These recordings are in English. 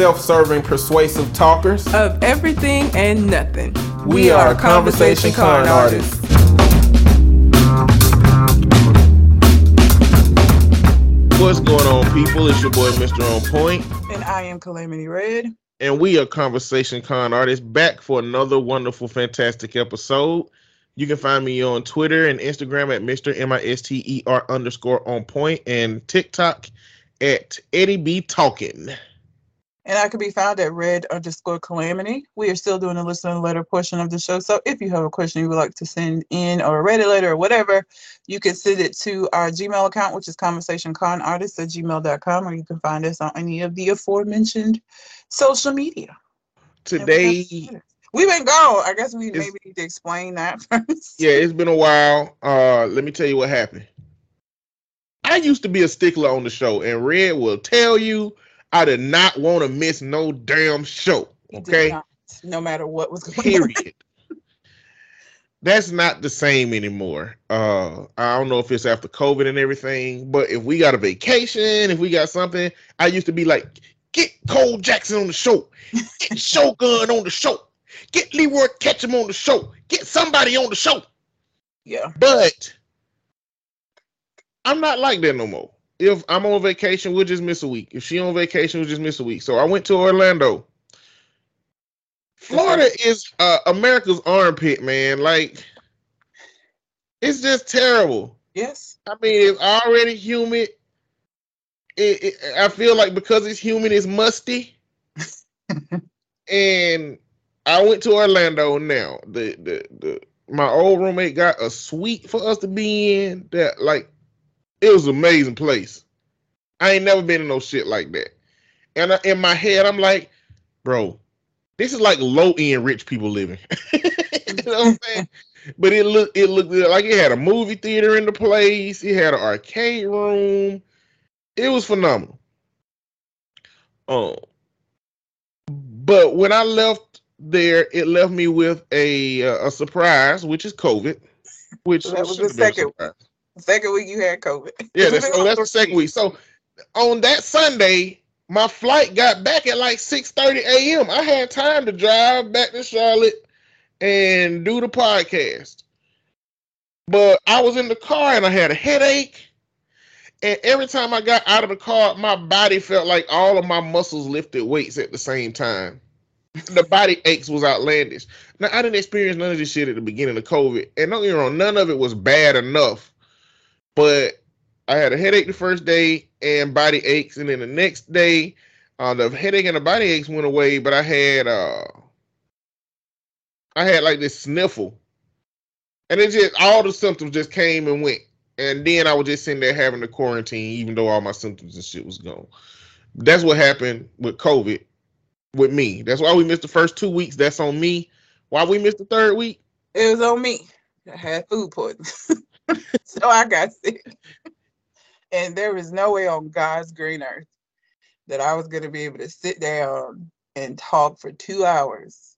self serving, persuasive talkers of everything and nothing. We, we are, are conversation, conversation con artists. What's going on, people? It's your boy, Mr. On Point. And I am Calamity Red. And we are Conversation Con Artists back for another wonderful, fantastic episode. You can find me on Twitter and Instagram at Mr. M I S T E R underscore on point and TikTok at Eddie B Talking. And I can be found at red underscore calamity. We are still doing the listener letter portion of the show. So if you have a question you would like to send in or a Reddit letter or whatever, you can send it to our Gmail account, which is conversationconartist at gmail.com, or you can find us on any of the aforementioned social media. Today we've been gone. I guess we maybe need to explain that first. Yeah, it's been a while. Uh let me tell you what happened. I used to be a stickler on the show, and Red will tell you I did not want to miss no damn show. Okay. no matter what was going Period. on. That's not the same anymore. Uh, I don't know if it's after COVID and everything, but if we got a vacation, if we got something, I used to be like, get Cole Jackson on the show, get Shogun on the show, get Leroy Ketchum on the show, get somebody on the show. Yeah. But I'm not like that no more if I'm on vacation, we'll just miss a week. If she on vacation, we'll just miss a week. So I went to Orlando. Florida is uh, America's armpit, man. Like, it's just terrible. Yes. I mean, it's already humid. It, it, I feel like because it's humid, it's musty. and I went to Orlando now. The, the the my old roommate got a suite for us to be in that like it was an amazing place. I ain't never been in no shit like that. And I, in my head, I'm like, bro, this is like low end rich people living. you know what I'm saying? But it looked it looked like it had a movie theater in the place. It had an arcade room. It was phenomenal. Um, but when I left there, it left me with a a surprise, which is COVID. Which that was the second second week you had COVID. Yeah, that's, oh, that's the second week. So on that Sunday, my flight got back at like 6 30 a.m. I had time to drive back to Charlotte and do the podcast. But I was in the car and I had a headache. And every time I got out of the car, my body felt like all of my muscles lifted weights at the same time. The body aches was outlandish. Now I didn't experience none of this shit at the beginning of COVID, and don't get me wrong, none of it was bad enough but I had a headache the first day and body aches, and then the next day, uh, the headache and the body aches went away, but I had uh, I had like this sniffle, and it just all the symptoms just came and went, and then I was just sitting there having the quarantine, even though all my symptoms and shit was gone. That's what happened with COVID with me. That's why we missed the first two weeks. That's on me. Why we missed the third week? It was on me. I had food poisoning. so I got sick. and there was no way on God's green earth that I was going to be able to sit down and talk for two hours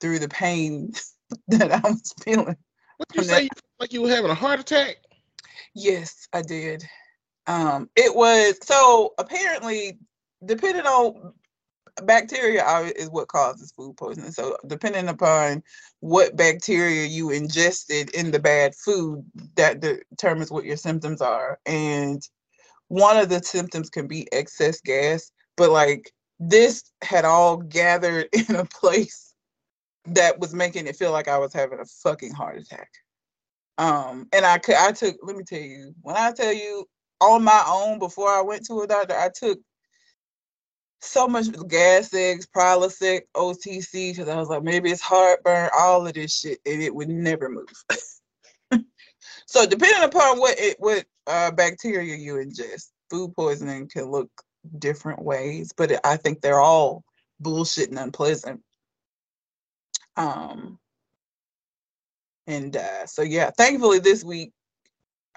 through the pain that I was feeling. What you say? You like you were having a heart attack? Yes, I did. Um, it was so apparently, depending on bacteria is what causes food poisoning. So depending upon what bacteria you ingested in the bad food, that determines what your symptoms are. And one of the symptoms can be excess gas, but like this had all gathered in a place that was making it feel like I was having a fucking heart attack. Um, and I could I took let me tell you, when I tell you on my own before I went to a doctor, I took so much Gas-X, Prilosec, OTC, because I was like, maybe it's heartburn, all of this shit, and it would never move. so depending upon what it what uh, bacteria you ingest, food poisoning can look different ways, but it, I think they're all bullshit and unpleasant. Um, and uh, so yeah, thankfully this week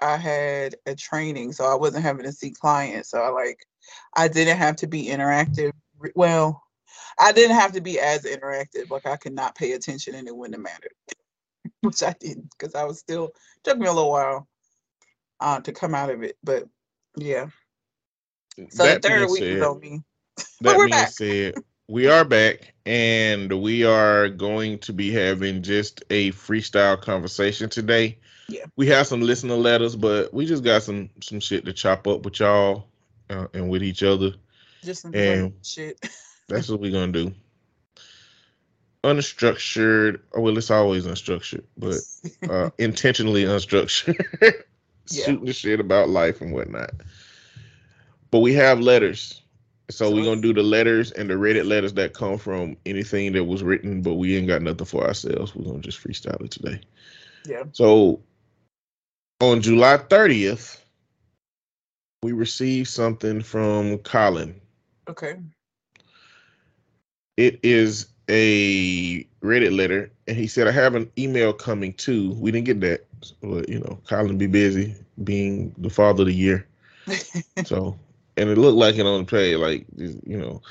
I had a training, so I wasn't having to see clients. So I like I didn't have to be interactive. Well, I didn't have to be as interactive. Like I could not pay attention and it wouldn't have mattered, which I didn't because I was still took me a little while uh, to come out of it. But yeah. So that the third week said, was on me. that being back. said, we are back and we are going to be having just a freestyle conversation today. Yeah. We have some listener letters, but we just got some some shit to chop up with y'all uh, and with each other. Just some And- shit. That's what we're gonna do. Unstructured. Oh, well, it's always unstructured, but uh, intentionally unstructured. Yeah. Shooting the shit about life and whatnot. But we have letters. So, So we're gonna do the letters and the Reddit letters that come from anything that was written, but we ain't got nothing for ourselves. We're gonna just freestyle it today. yeah. So on July 30th, we received something from Colin. Okay. It is a Reddit letter, and he said, I have an email coming too. We didn't get that. But you know, Colin be busy being the father of the year. So and it looked like it on the page, like you know.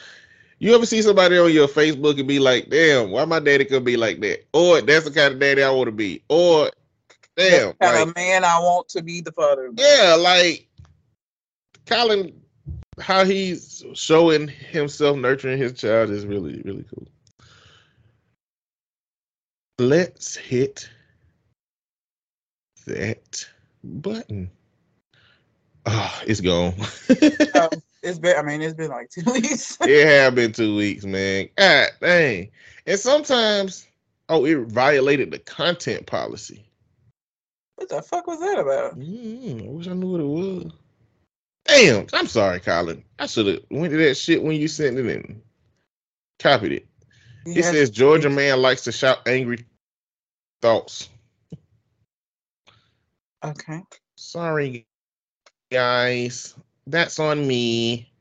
You ever see somebody on your Facebook and be like, damn, why my daddy could be like that? Or that's the kind of daddy I want to be. Or damn, kind like, of man I want to be the father. of. yeah, like Colin, how he's showing himself nurturing his child is really, really cool. Let's hit that button. Ah, it's gone. Um, it's been. I mean, it's been like two weeks. it have been two weeks, man. God dang. And sometimes, oh, it violated the content policy. what the fuck was that about? Mm, I wish I knew what it was. Damn, I'm sorry, Colin. I should have went to that shit when you sent it in. Copied it. Had- says Georgia man likes to shout angry thoughts. Okay. Sorry, guys. That's on me.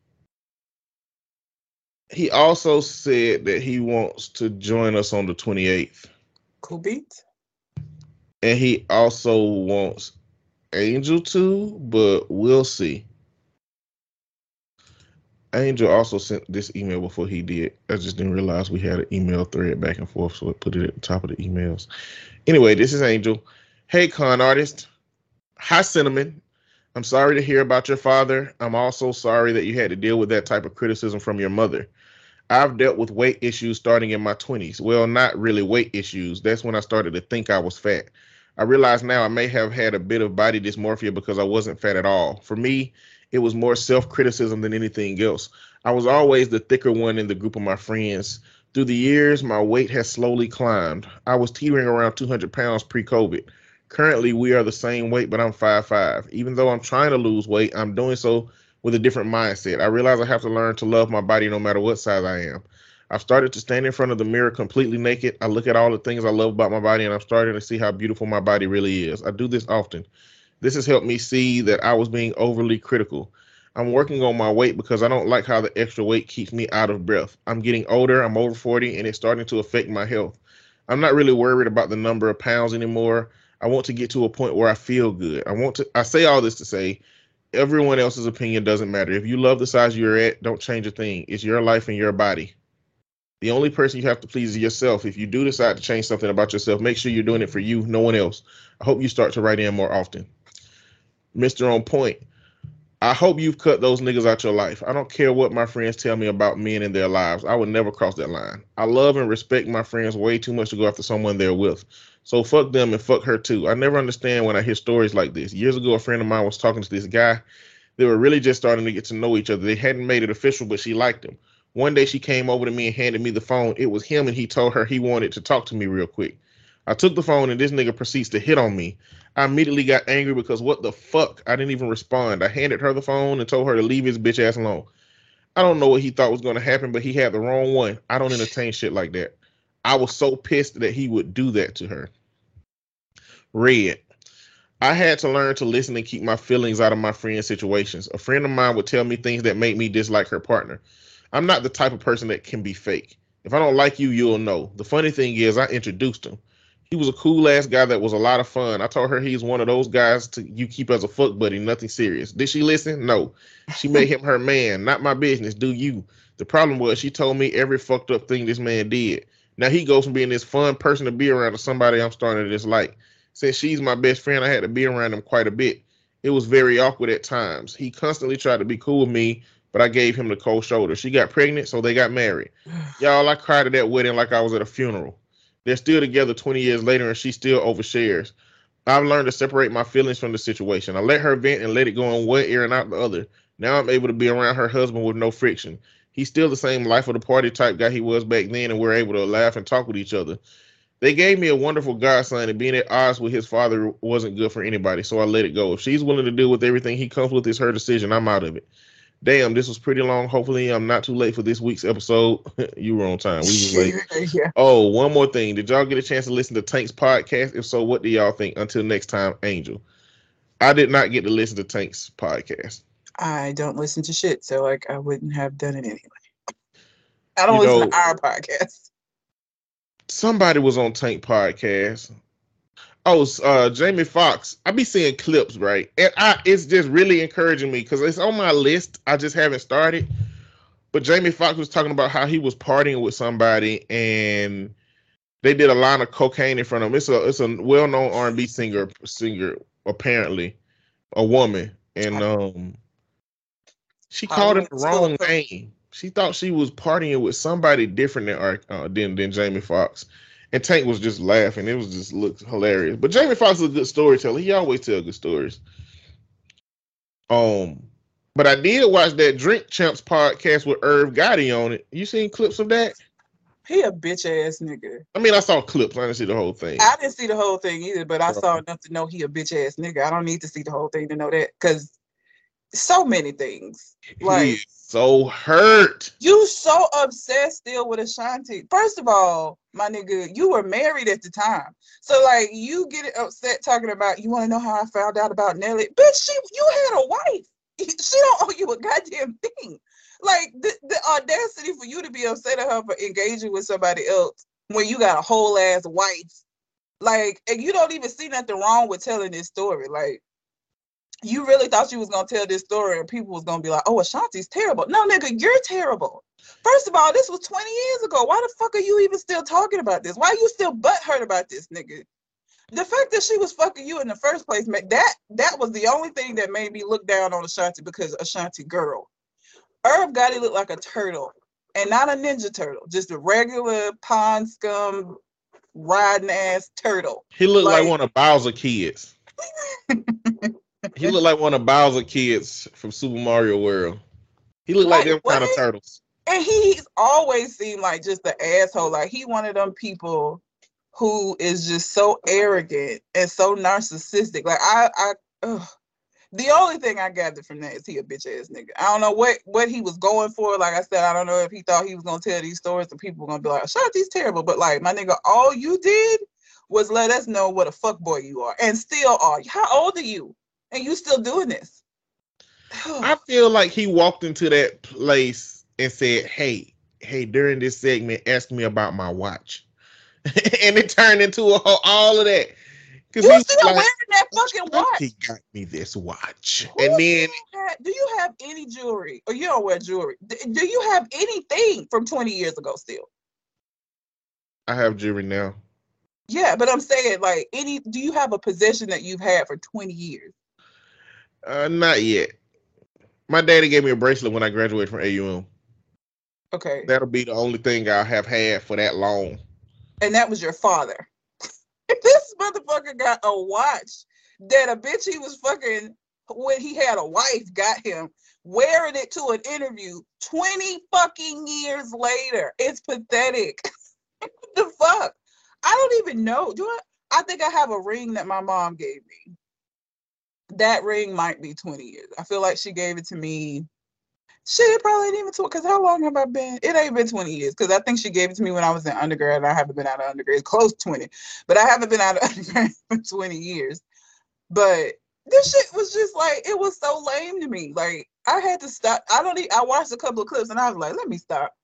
He also said that he wants to join us on the 28th. Cool beats. And he also wants Angel to, but we'll see. Angel also sent this email before he did. I just didn't realize we had an email thread back and forth, so I put it at the top of the emails. Anyway, this is Angel. Hey, con artist. Hi, Cinnamon. I'm sorry to hear about your father. I'm also sorry that you had to deal with that type of criticism from your mother. I've dealt with weight issues starting in my 20s. Well, not really weight issues. That's when I started to think I was fat. I realize now I may have had a bit of body dysmorphia because I wasn't fat at all. For me, it was more self criticism than anything else. I was always the thicker one in the group of my friends. Through the years, my weight has slowly climbed. I was teetering around 200 pounds pre COVID. Currently, we are the same weight, but I'm 5'5. Even though I'm trying to lose weight, I'm doing so with a different mindset. I realize I have to learn to love my body no matter what size I am. I've started to stand in front of the mirror completely naked. I look at all the things I love about my body and I'm starting to see how beautiful my body really is. I do this often. This has helped me see that I was being overly critical. I'm working on my weight because I don't like how the extra weight keeps me out of breath. I'm getting older, I'm over 40, and it's starting to affect my health. I'm not really worried about the number of pounds anymore. I want to get to a point where I feel good. I want to I say all this to say everyone else's opinion doesn't matter. If you love the size you're at, don't change a thing. It's your life and your body. The only person you have to please is yourself. If you do decide to change something about yourself, make sure you're doing it for you, no one else. I hope you start to write in more often. Mr. On Point, I hope you've cut those niggas out your life. I don't care what my friends tell me about men and their lives. I would never cross that line. I love and respect my friends way too much to go after someone they're with. So fuck them and fuck her too. I never understand when I hear stories like this. Years ago, a friend of mine was talking to this guy. They were really just starting to get to know each other. They hadn't made it official, but she liked him. One day she came over to me and handed me the phone. It was him, and he told her he wanted to talk to me real quick. I took the phone, and this nigga proceeds to hit on me. I immediately got angry because what the fuck? I didn't even respond. I handed her the phone and told her to leave his bitch ass alone. I don't know what he thought was going to happen, but he had the wrong one. I don't entertain shit like that. I was so pissed that he would do that to her. Red. I had to learn to listen and keep my feelings out of my friends' situations. A friend of mine would tell me things that made me dislike her partner. I'm not the type of person that can be fake. If I don't like you, you'll know. The funny thing is, I introduced him. He was a cool ass guy that was a lot of fun. I told her he's one of those guys to you keep as a fuck buddy, nothing serious. Did she listen? No. She made him her man. Not my business. Do you? The problem was she told me every fucked up thing this man did. Now he goes from being this fun person to be around to somebody I'm starting to dislike. Since she's my best friend, I had to be around him quite a bit. It was very awkward at times. He constantly tried to be cool with me, but but I gave him the cold shoulder. She got pregnant, so they got married. Y'all, I cried at that wedding like I was at a funeral. They're still together 20 years later, and she still overshares. I've learned to separate my feelings from the situation. I let her vent and let it go in one ear and out the other. Now I'm able to be around her husband with no friction. He's still the same life of the party type guy he was back then, and we're able to laugh and talk with each other. They gave me a wonderful godson, and being at odds with his father wasn't good for anybody, so I let it go. If she's willing to deal with everything he comes with, it's her decision. I'm out of it. Damn, this was pretty long. Hopefully, I'm not too late for this week's episode. you were on time. We was late. yeah. Oh, one more thing. Did y'all get a chance to listen to Tank's podcast? If so, what do y'all think? Until next time, Angel. I did not get to listen to Tank's podcast. I don't listen to shit, so like I wouldn't have done it anyway. I don't You listen know- to our podcast. Somebody was on Tank podcast. Oh, uh, Jamie Foxx. I be seeing clips, right? And I it's just really encouraging me because it's on my list. I just haven't started. But Jamie Foxx was talking about how he was partying with somebody and they did a line of cocaine in front of him. It's a it's a well known R and B singer singer apparently, a woman, and um, she called him the wrong name. She thought she was partying with somebody different than uh, than than Jamie Foxx, and Tank was just laughing. It was just looked hilarious. But Jamie Foxx is a good storyteller. He always tell good stories. Um, but I did watch that Drink Champs podcast with Irv Gotti on it. You seen clips of that? He a bitch ass nigga. I mean, I saw clips. I didn't see the whole thing. I didn't see the whole thing either, but I saw enough to know he a bitch ass nigga. I don't need to see the whole thing to know that because so many things. Like so hurt. you so obsessed still with Ashanti. First of all, my nigga, you were married at the time. So like you get upset talking about you want to know how I found out about Nelly. Bitch, she you had a wife. She don't owe you a goddamn thing. Like the, the audacity for you to be upset at her for engaging with somebody else when you got a whole ass wife. Like, and you don't even see nothing wrong with telling this story. Like, you really thought you was gonna tell this story and people was gonna be like, "Oh, Ashanti's terrible." No, nigga, you're terrible. First of all, this was 20 years ago. Why the fuck are you even still talking about this? Why are you still butthurt about this, nigga? The fact that she was fucking you in the first place, that that was the only thing that made me look down on Ashanti because Ashanti girl. Irv Gotti looked like a turtle, and not a ninja turtle, just a regular pond scum riding ass turtle. He looked like, Like- one of Bowser kids. he looked like one of Bowser kids from Super Mario World. He looked like, Like, them kind of turtles. And he's always seemed like just an asshole. Like he one of them people who is just so arrogant and so narcissistic. Like I, I, ugh. the only thing I gathered from that is he a bitch ass nigga. I don't know what what he was going for. Like I said, I don't know if he thought he was gonna tell these stories and people were gonna be like, Ashanti's terrible. But like my nigga, all you did was let us know what a fuck boy you are, and still are. How old are you? And you still doing this? I feel like he walked into that place and said, "Hey, hey, during this segment, ask me about my watch," and it turned into a whole, all of that. Because you still wearing that fucking watch? He got me this watch, Who and then have- do you have any jewelry or you don't wear jewelry? D- Do you have anything from 20 years ago still? I have jewelry now. Yeah, but I'm saying like any do you have a possession that you've had for 20 years? Uh, not yet. My daddy gave me a bracelet when I graduated from AUM. Okay. That'll be the only thing I have had for that long. And that was your father. this motherfucker got a watch that a bitch he was fucking when he had a wife got him wearing it to an interview 20 fucking years later. It's pathetic. what the fuck? I don't even know. Do I? I think I have a ring that my mom gave me. That ring might be 20 years. I feel like she gave it to me. She probably didn't even 20. Because how long have I been? It ain't been 20 years. Because I think she gave it to me when I was in undergrad. And I haven't been out of undergrad. Close 20. But I haven't been out of undergrad for 20 years. But this shit was just like, it was so lame to me. Like, I had to stop. I don't need, I watched a couple of clips and I was like, let me stop.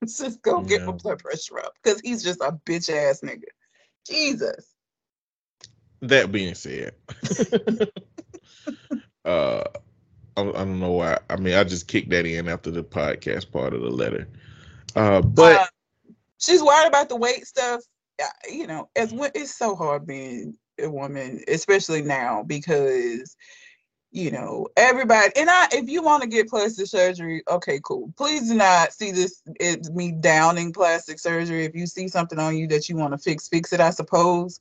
Just go get my blood pressure up. Because he's just a bitch ass nigga. Jesus. That being said, uh, I, I don't know why. I mean, I just kicked that in after the podcast part of the letter. Uh, but Uh, she's worried about the weight stuff. You know, as it's so hard being a woman, especially now, because you know, everybody. And I, if you want to get plastic surgery, okay, cool. Please do not see this It's me downing plastic surgery. If you see something on you that you want to fix, fix it. I suppose.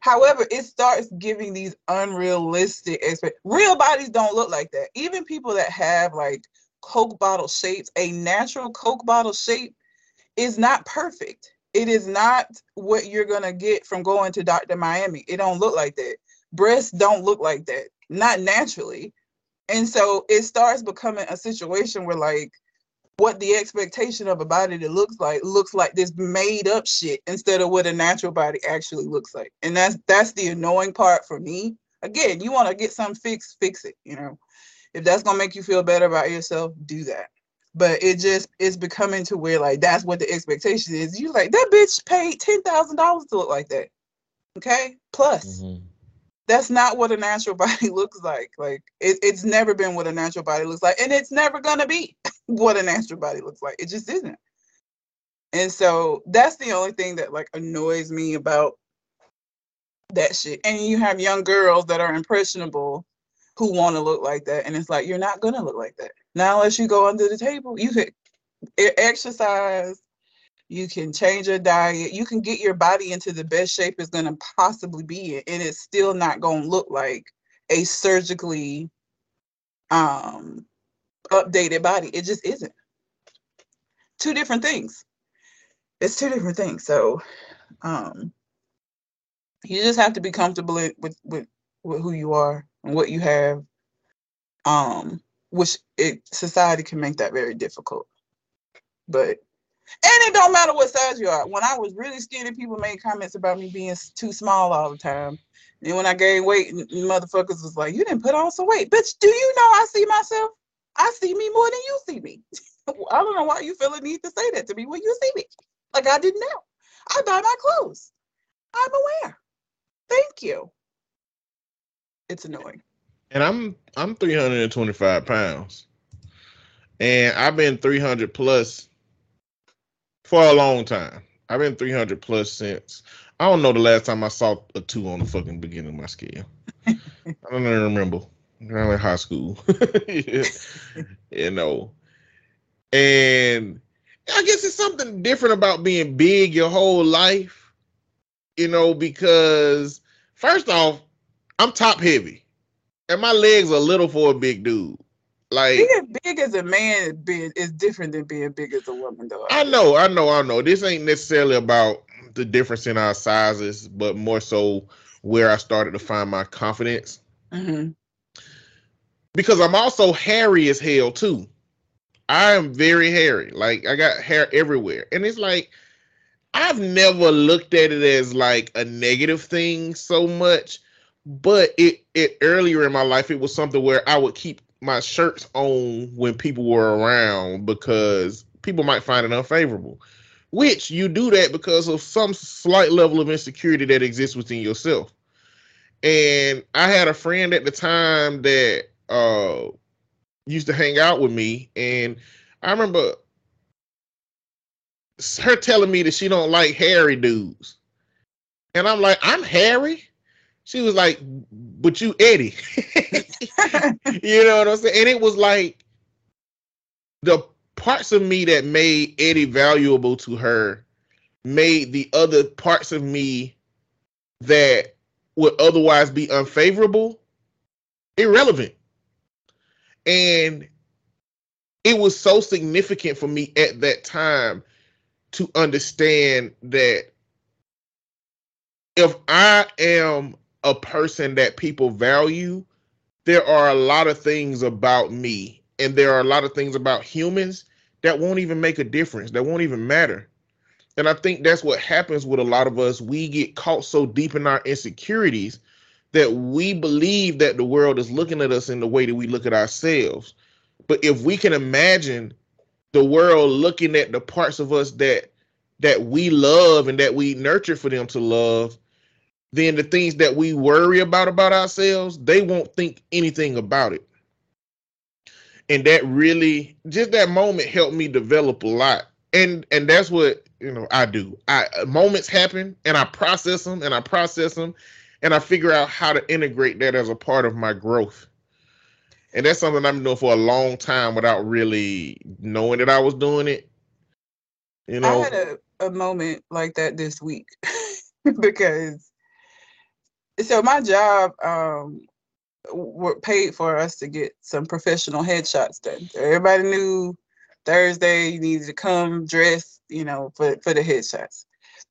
However, it starts giving these unrealistic expect. Real bodies don't look like that. Even people that have like Coke bottle shapes, a natural Coke bottle shape is not perfect. It is not what you're gonna get from going to Dr. Miami. It don't look like that. Breasts don't look like that not naturally. And so it starts becoming a situation where like what the expectation of a body that looks like looks like this made up shit instead of what a natural body actually looks like. And that's that's the annoying part for me. Again, you want to get some fix, fix it, you know. If that's gonna make you feel better about yourself, do that. But it just is becoming to where like that's what the expectation is. You like that bitch paid ten thousand dollars to look like that. Okay, plus. Mm-hmm that's not what a natural body looks like. Like it, it's never been what a natural body looks like, and it's never gonna be what a natural body looks like. It just isn't. And so that's the only thing that like annoys me about that shit. And you have young girls that are impressionable who want to look like that, and it's like you're not gonna look like that. Now, unless you go under the table, you could exercise you can change your diet you can get your body into the best shape it's going to possibly be in and it's still not going to look like a surgically um updated body. It just isn't. Two different things. It's two different things so um you just have to be comfortable with with with who you are and what you have um which it society can make that very difficult. But and it don't matter what size you are. When I was really skinny, people made comments about me being too small all the time. And when I gained weight, motherfuckers was like, "You didn't put on some weight, bitch. Do you know I see myself? I see me more than you see me. I don't know why you feel the need to say that to me when you see me. Like I didn't know. I buy my clothes. I'm aware. Thank you. It's annoying. And I'm I'm 325 pounds, and I've been 300 plus for a long time. I've been 300 plus since I don't know the last time I saw a two on the fucking beginning of my scale. I don't even remember. I'm in high school, you know, and I guess it's something different about being big your whole life, you know, because first off, I'm top heavy, and my legs are little for a big dude. Like being big as a man is different than being big as a woman, though. I know, I know, I know. This ain't necessarily about the difference in our sizes, but more so where I started to find my confidence. Mm-hmm. Because I'm also hairy as hell too. I am very hairy. Like I got hair everywhere, and it's like I've never looked at it as like a negative thing so much, but it it earlier in my life it was something where I would keep my shirts on when people were around because people might find it unfavorable. Which you do that because of some slight level of insecurity that exists within yourself. And I had a friend at the time that uh used to hang out with me, and I remember her telling me that she don't like hairy dudes. And I'm like, I'm hairy. She was like, but you Eddie. you know what I'm saying? And it was like the parts of me that made Eddie valuable to her made the other parts of me that would otherwise be unfavorable irrelevant. And it was so significant for me at that time to understand that if I am a person that people value, there are a lot of things about me and there are a lot of things about humans that won't even make a difference, that won't even matter. And I think that's what happens with a lot of us. We get caught so deep in our insecurities that we believe that the world is looking at us in the way that we look at ourselves. But if we can imagine the world looking at the parts of us that that we love and that we nurture for them to love, then the things that we worry about about ourselves, they won't think anything about it. And that really just that moment helped me develop a lot. And and that's what, you know, I do. I moments happen and I process them and I process them and I figure out how to integrate that as a part of my growth. and that's something I've been doing for a long time without really knowing that I was doing it. You know, I had a, a moment like that this week because so my job um were paid for us to get some professional headshots done. Everybody knew Thursday you needed to come dressed, you know, for for the headshots.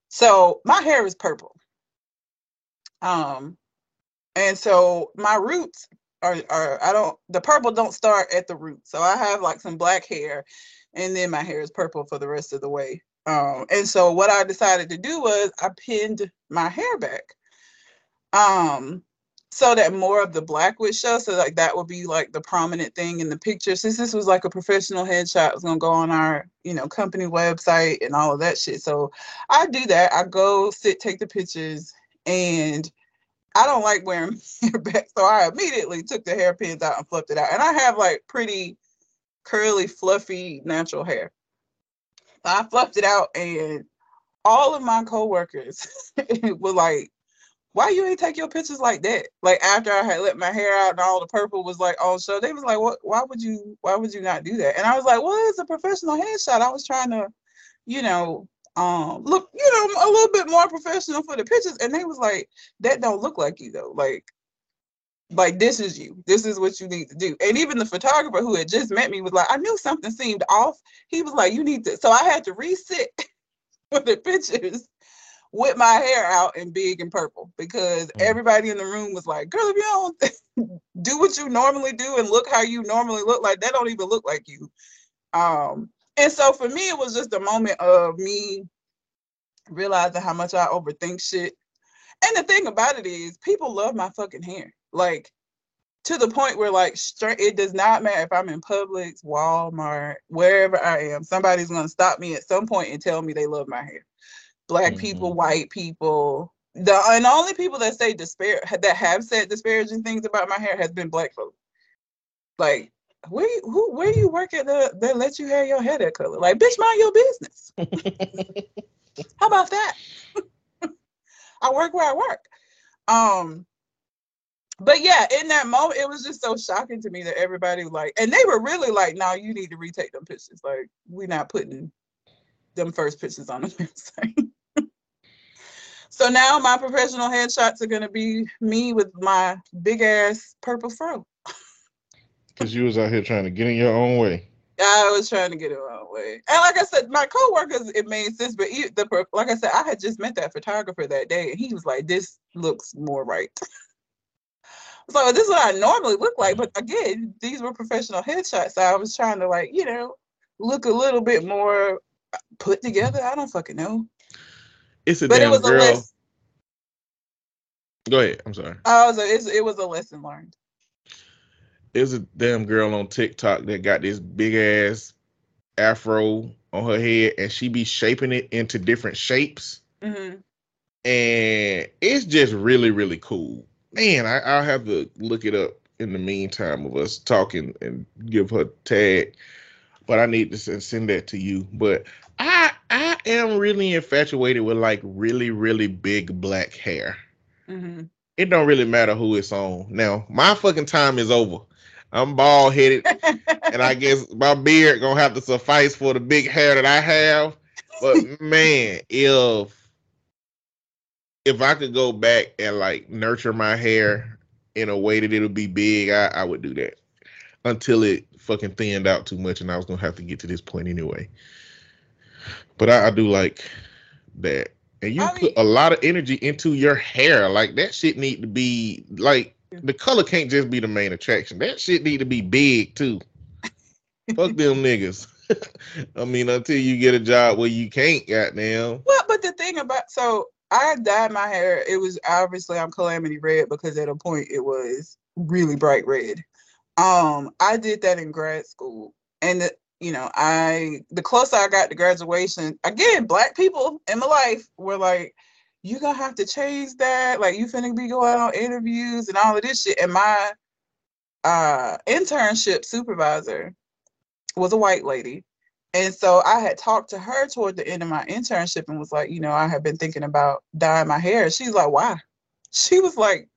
So my hair is purple. Um and so my roots are, are I don't the purple don't start at the root. So I have like some black hair and then my hair is purple for the rest of the way. Um, and so what I decided to do was I pinned my hair back. Um, so that more of the black would show. So like that would be like the prominent thing in the picture. Since this was like a professional headshot, it was gonna go on our, you know, company website and all of that shit. So I do that. I go sit, take the pictures, and I don't like wearing hair back. So I immediately took the hairpins out and fluffed it out. And I have like pretty curly, fluffy, natural hair. So I fluffed it out and all of my coworkers were like, why you ain't take your pictures like that? Like after I had let my hair out and all the purple was like on show, they was like, what why would you why would you not do that? And I was like, well, it's a professional headshot. I was trying to, you know, um look, you know, a little bit more professional for the pictures. And they was like, that don't look like you though. Like like this is you this is what you need to do and even the photographer who had just met me was like i knew something seemed off he was like you need to so i had to resit for the pictures with my hair out in big and purple because mm. everybody in the room was like girl if you don't do what you normally do and look how you normally look like that don't even look like you um and so for me it was just a moment of me realizing how much i overthink shit and the thing about it is people love my fucking hair like to the point where like straight it does not matter if I'm in Publix, Walmart, wherever I am, somebody's gonna stop me at some point and tell me they love my hair. Black mm-hmm. people, white people. The and the only people that say despair that have said disparaging things about my hair has been black folks. Like where you who where you work at the that lets you have your hair that color? Like bitch, mind your business. How about that? I work where I work. Um but yeah, in that moment, it was just so shocking to me that everybody like, and they were really like, "No, you need to retake them pictures. Like, we're not putting them first pictures on the website." So now my professional headshots are gonna be me with my big ass purple fro. Because you was out here trying to get in your own way. I was trying to get it my own way, and like I said, my coworkers, it made sense. But the like I said, I had just met that photographer that day, and he was like, "This looks more right." So this is what I normally look like. But again, these were professional headshots. So I was trying to like, you know, look a little bit more put together. I don't fucking know. It's a but damn it was girl. A lesson. Go ahead. I'm sorry. Oh, so it was a lesson learned. It's a damn girl on TikTok that got this big ass afro on her head, and she be shaping it into different shapes. Mm-hmm. And it's just really, really cool man, I, I'll have to look it up in the meantime of us talking and give her tag. But I need to send that to you. But I am really infatuated with like really really big black hair. Mm-hmm. It don't really matter who it's on. Now my fucking time is over. I'm bald headed, and I guess my beard gonna have to suffice for the big hair that I have. But man, if if I could go back and like nurture my hair in a way that it'll be big, I, I would do that until it fucking thinned out too much and I was gonna have to get to this point anyway. But I, I do like that. And you I put mean, a lot of energy into your hair. Like that shit need to be like the color can't just be the main attraction. That shit need to be big too. Fuck them niggas. I mean, until you get a job where you can't, goddamn. Well, but the thing about so I dyed my hair. It was obviously I'm calamity red because at a point it was really bright red. Um, I did that in grad school, and the, you know, I the closer I got to graduation, again, black people in my life were like, "You gonna have to change that. Like, you finna be going on interviews and all of this shit." And my uh internship supervisor was a white lady and so I had talked to her toward the end of my internship and was like, you know, I have been thinking about dyeing my hair. She's like, why? She was like,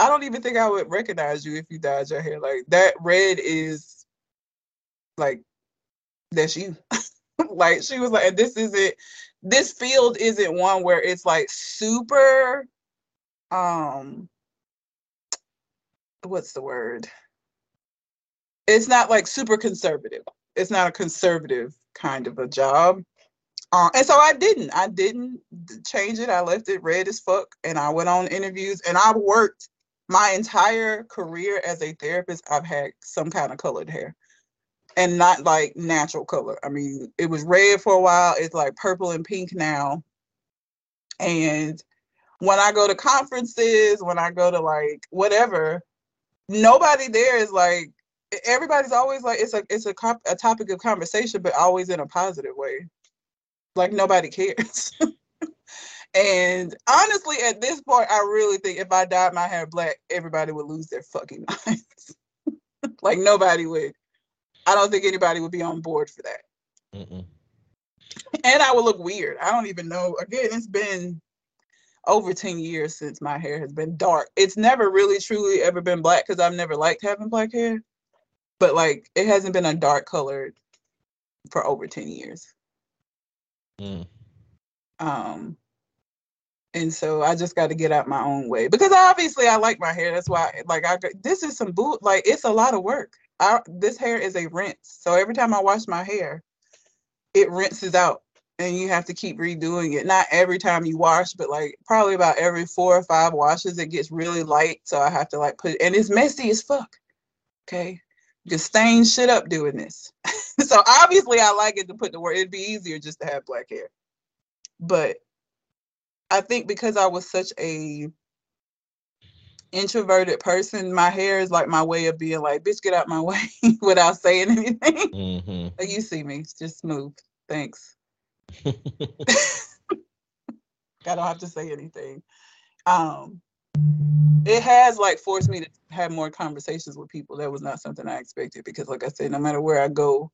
I don't even think I would recognize you if you dyed your hair. Like that red is like that's you. like she was like, this isn't this field isn't one where it's like super um what's the word? It's not like super conservative. It's not a conservative kind of a job. Uh, and so I didn't. I didn't change it. I left it red as fuck, and I went on interviews. And I worked my entire career as a therapist. I've had some kind of colored hair, and not like natural color. I mean, it was red for a while. It's like purple and pink now. And when I go to conferences, when I go to like whatever, nobody there is like everybody's always like it's a it's a, a topic of conversation, but always in a positive way. Like nobody cares. and honestly, at this point, I really think if I dyed my hair black, everybody would lose their fucking minds. like nobody would. I don't think anybody would be on board for that. Mm-mm. And I would look weird. I don't even know. Again, it's been over 10 years since my hair has been dark. It's never really truly ever been black because I've never liked having black hair. But like it hasn't been a dark colored for over 10 years. Mm. Um, and so I just got to get out my own way because obviously I like my hair. That's why, like, I this is some boot. Like, it's a lot of work. I, this hair is a rinse. So every time I wash my hair, it rinses out, and you have to keep redoing it. Not every time you wash, but like probably about every four or five washes, it gets really light. So I have to like put, and it's messy as fuck. Okay, just stain shit up doing this. so obviously I like it to put the word. It'd be easier just to have black hair. But I think because I was such a introverted person, my hair is like my way of being like, bitch, get out my way without saying anything. Mm-hmm. You see me, just move. Thanks. I don't have to say anything. Um, it has like forced me to have more conversations with people. That was not something I expected because, like I said, no matter where I go,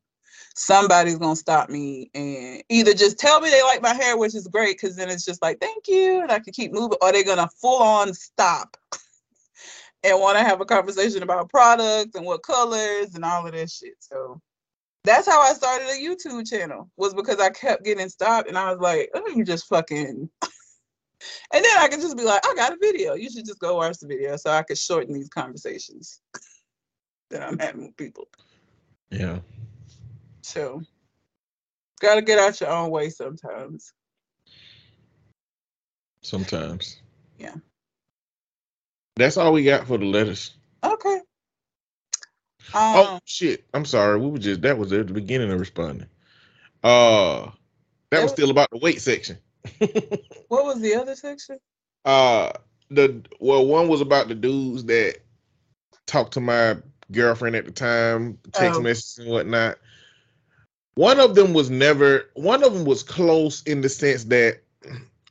somebody's gonna stop me and either just tell me they like my hair, which is great because then it's just like thank you, and I can keep moving, or they're gonna full on stop and want to have a conversation about products and what colors and all of that shit. So that's how I started a YouTube channel was because I kept getting stopped and I was like, let me just fucking and then I can just be like, I got a video. You should just go watch the video so I could shorten these conversations that I'm having with people. Yeah. So gotta get out your own way sometimes. Sometimes. Yeah. That's all we got for the letters. Okay. Oh, um, oh shit! I'm sorry. We were just that was at the beginning of responding. Uh, that was still about the weight section. what was the other section? Uh, the well, one was about the dudes that talked to my girlfriend at the time, text oh. messages and whatnot. One of them was never. One of them was close in the sense that,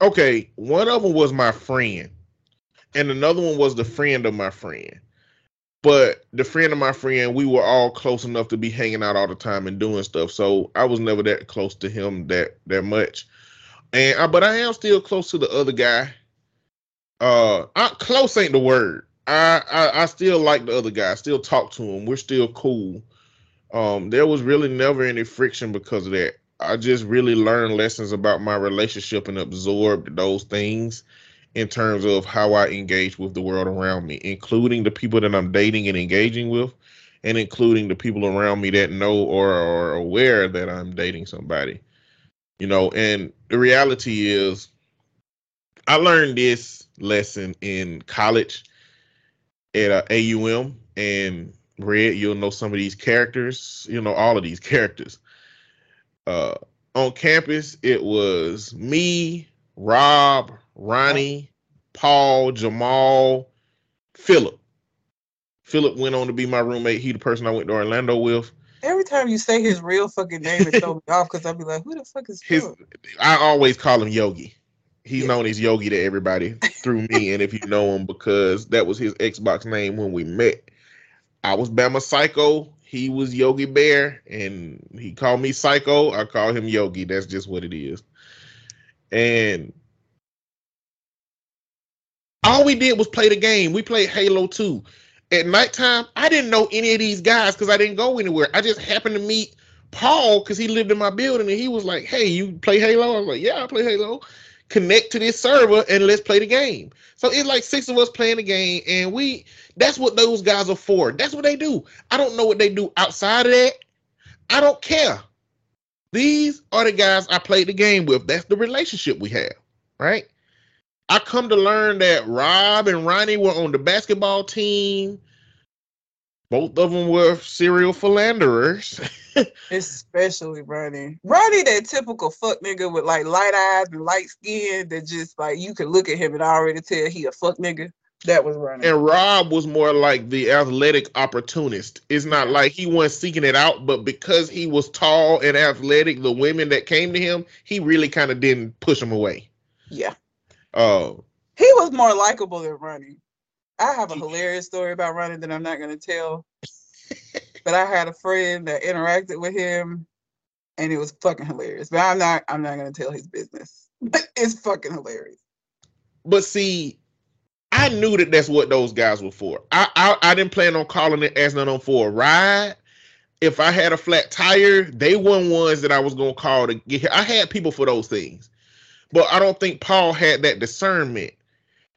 okay, one of them was my friend, and another one was the friend of my friend. But the friend of my friend, we were all close enough to be hanging out all the time and doing stuff. So I was never that close to him that that much and I, but I am still close to the other guy. Uh, I, close ain't the word. I, I I still like the other guy. I still talk to him. We're still cool. Um, there was really never any friction because of that. I just really learned lessons about my relationship and absorbed those things in terms of how I engage with the world around me, including the people that I'm dating and engaging with, and including the people around me that know or are aware that I'm dating somebody. You know and the reality is i learned this lesson in college at uh, aum and red you'll know some of these characters you know all of these characters. Uh on campus it was me rob ronnie paul jamal philip philip went on to be my roommate he the person i went to orlando with Every time you say his real fucking name, it throws me off because I'll be like, who the fuck is his? I always call him Yogi. He's yeah. known as Yogi to everybody through me, and if you know him, because that was his Xbox name when we met. I was Bama Psycho. He was Yogi Bear, and he called me Psycho. I call him Yogi. That's just what it is. And All we did was play the game. We played Halo 2. At nighttime, I didn't know any of these guys because I didn't go anywhere. I just happened to meet Paul because he lived in my building and he was like, Hey, you play Halo? I was like, Yeah, I play Halo. Connect to this server and let's play the game. So it's like six of us playing the game, and we that's what those guys are for. That's what they do. I don't know what they do outside of that. I don't care. These are the guys I played the game with. That's the relationship we have, right? I come to learn that Rob and Ronnie were on the basketball team. Both of them were serial philanderers. Especially Ronnie. Ronnie, that typical fuck nigga with like light eyes and light skin that just like you could look at him and already tell he a fuck nigga. That was Ronnie. And Rob was more like the athletic opportunist. It's not like he wasn't seeking it out, but because he was tall and athletic, the women that came to him, he really kind of didn't push them away. Yeah. Uh, he was more likable than Ronnie. I have a hilarious story about Ronnie that I'm not going to tell. but I had a friend that interacted with him, and it was fucking hilarious. But I'm not. I'm not going to tell his business. But it's fucking hilarious. But see, I knew that that's what those guys were for. I I, I didn't plan on calling it as on for a ride. If I had a flat tire, they weren't ones that I was gonna call to get here. I had people for those things, but I don't think Paul had that discernment.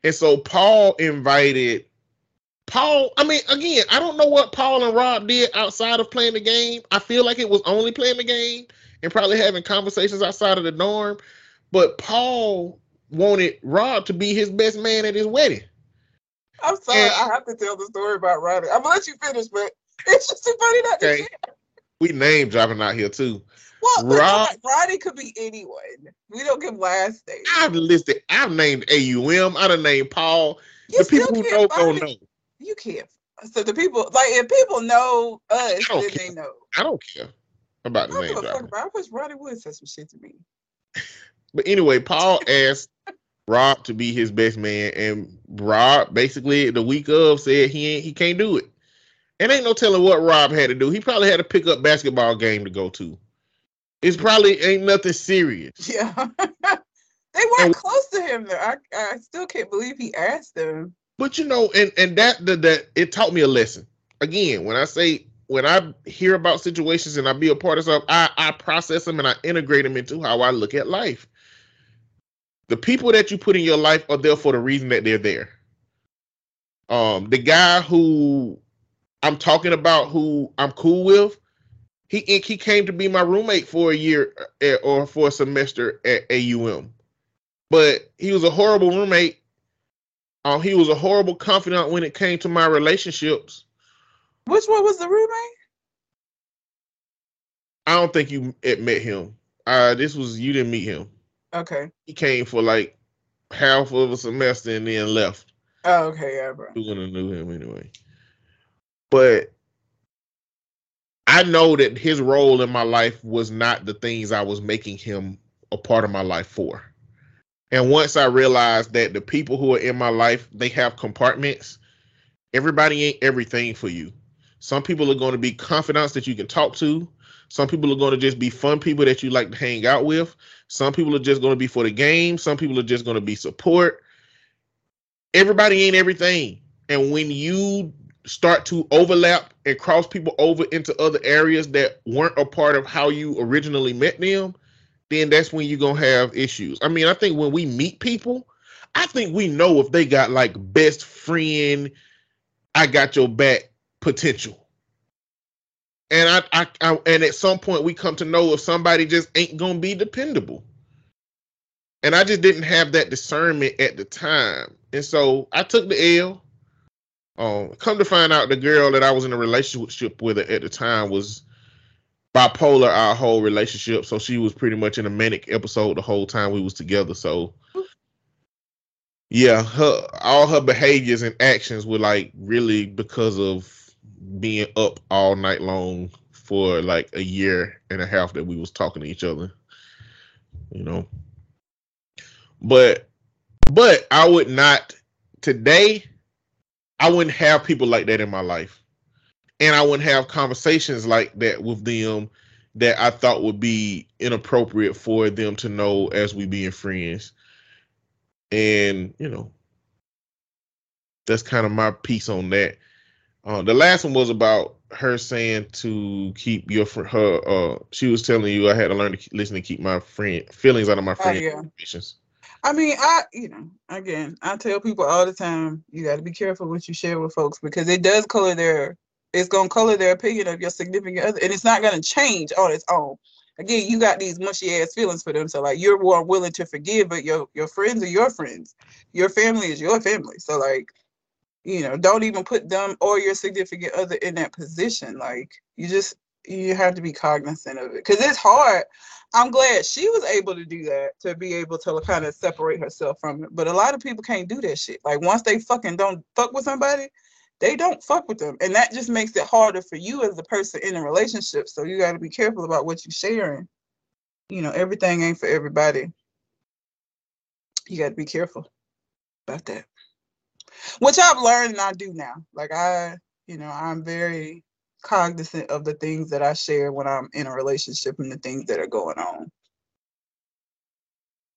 And so Paul invited Paul. I mean, again, I don't know what Paul and Rob did outside of playing the game. I feel like it was only playing the game and probably having conversations outside of the norm. But Paul wanted Rob to be his best man at his wedding. I'm sorry, and, I have to tell the story about Roddy. I'm gonna let you finish, but it's just too funny not okay. to We name dropping out here too. Well, Rob, Roddy could be anyone. We don't give last name. I've listed. I've named AUM. I've named Paul. You the people who know don't know. You can't. So the people, like, if people know us, then care. they know. I don't care about the name. I wish Roddy would say some shit to me. But anyway, Paul asked Rob to be his best man, and Rob basically the week of said he ain't he can't do it. And ain't no telling what Rob had to do. He probably had to pick up basketball game to go to. It's probably ain't nothing serious. Yeah. they weren't and, close to him though. I, I still can't believe he asked them. But you know, and and that that, that it taught me a lesson. Again, when I say when I hear about situations and I be a part of stuff, I, I process them and I integrate them into how I look at life the people that you put in your life are there for the reason that they're there. Um, the guy who I'm talking about, who I'm cool with, he he came to be my roommate for a year at, uh, or for a semester at AUM, but he was a horrible roommate. Um, he was a horrible confidant when it came to my relationships. Which one was the roommate? I don't think you met him. Uh, this was you didn't meet him. Okay. He came for like half of a semester and then left. Oh, okay, yeah, bro. Who gonna knew him anyway? But I know that his role in my life was not the things I was making him a part of my life for. And once I realized that the people who are in my life, they have compartments. Everybody ain't everything for you. Some people are going to be confidants that you can talk to. Some people are going to just be fun people that you like to hang out with. Some people are just going to be for the game. Some people are just going to be support. Everybody ain't everything. And when you start to overlap and cross people over into other areas that weren't a part of how you originally met them, then that's when you're to have issues. I mean, I think when we meet people, I think we know if they got like best friend, I got your back potential. And I, I, I, and at some point we come to know if somebody just ain't gonna be dependable. And i just didn't have that discernment at the time. And so i took the l um come to find out the girl that i was in a relationship with at the time was bipolar our whole relationship so she was pretty much in a manic episode the whole time we was together so yeah her all her behaviors and actions were like really because of being up all night long for like a year and a half that we was talking to each other you know. But but i would not today i wouldn't have people like that in my life and i wouldn't have conversations like that with them that i thought would be inappropriate for them to know as we being friends and you know that's kind of my piece on that. Uh, the last one was about her saying to keep your fr- her. Uh, she was telling you I had to learn to listen to keep my friend feelings out of my Oh, friend yeah. I mean, I you know, again, I tell people all the time, you got to be careful what you share with folks because it does color their, it's gonna color their opinion of your significant other, and it's not gonna change on its own. Again, you got these mushy ass feelings for them, so like you're more willing to forgive, but your your friends are your friends, your family is your family. So like, you know, don't even put them or your significant other in that position. Like, you just you have to be cognizant of it because it's hard. I'm glad she was able to do that to be able to kind of separate herself from it. But a lot of people can't do that shit. Like once they fucking don't fuck with somebody, they don't fuck with them. And that just makes it harder for you as the person in a relationship. So you got to be careful about what you're sharing. You know, everything ain't for everybody. You got to be careful about that. Which I've learned and I do now. Like I, you know, I'm very cognizant of the things that I share when I'm in a relationship and the things that are going on.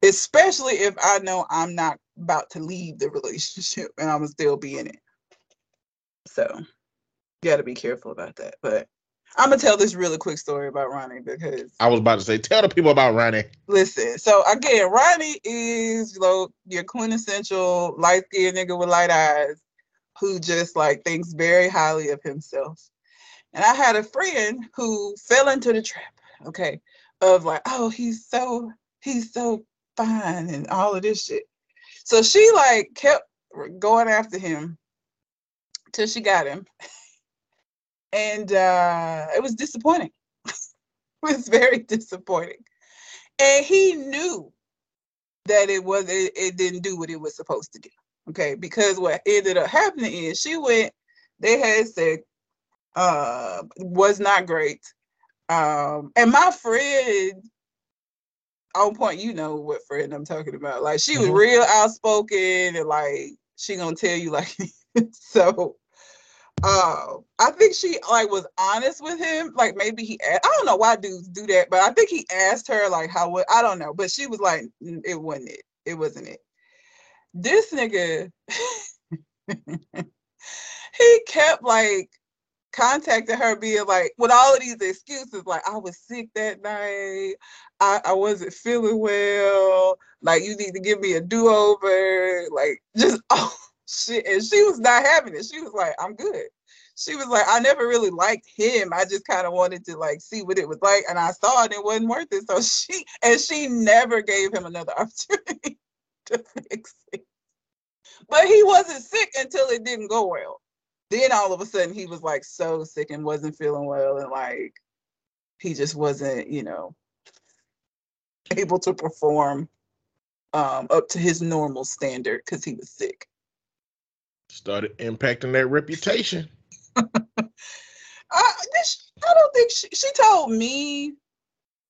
Especially if I know I'm not about to leave the relationship and I'm still be in it. So you gotta be careful about that. But I'm gonna tell this really quick story about Ronnie because I was about to say, tell the people about Ronnie. listen, so again, Ronnie is you know your quintessential light skinned nigga with light eyes who just like thinks very highly of himself. And I had a friend who fell into the trap, okay, of like, oh, he's so he's so fine and all of this shit. So she like kept going after him till she got him. And uh it was disappointing. it was very disappointing. And he knew that it was it, it didn't do what it was supposed to do. Okay, because what ended up happening is she went, they had sex, uh, was not great. Um, and my friend on point, you know what friend I'm talking about. Like she was Mhm. real outspoken and like she gonna tell you like so uh, I think she like was honest with him. Like maybe he, I don't know why dudes do that, but I think he asked her like how what I don't know, but she was like, "Mm, it wasn't it. It wasn't it. This nigga, he kept like contacting her, being like with all of these excuses, like I was sick that night, I, I wasn't feeling well, like you need to give me a do over, like just oh shit. And she was not having it. She was like, I'm good. She was like, I never really liked him. I just kind of wanted to like see what it was like, and I saw it and it wasn't worth it. So she and she never gave him another opportunity to fix it. But he wasn't sick until it didn't go well. Then all of a sudden he was like so sick and wasn't feeling well and like he just wasn't, you know, able to perform um up to his normal standard because he was sick. Started impacting that reputation. I this, I don't think she, she told me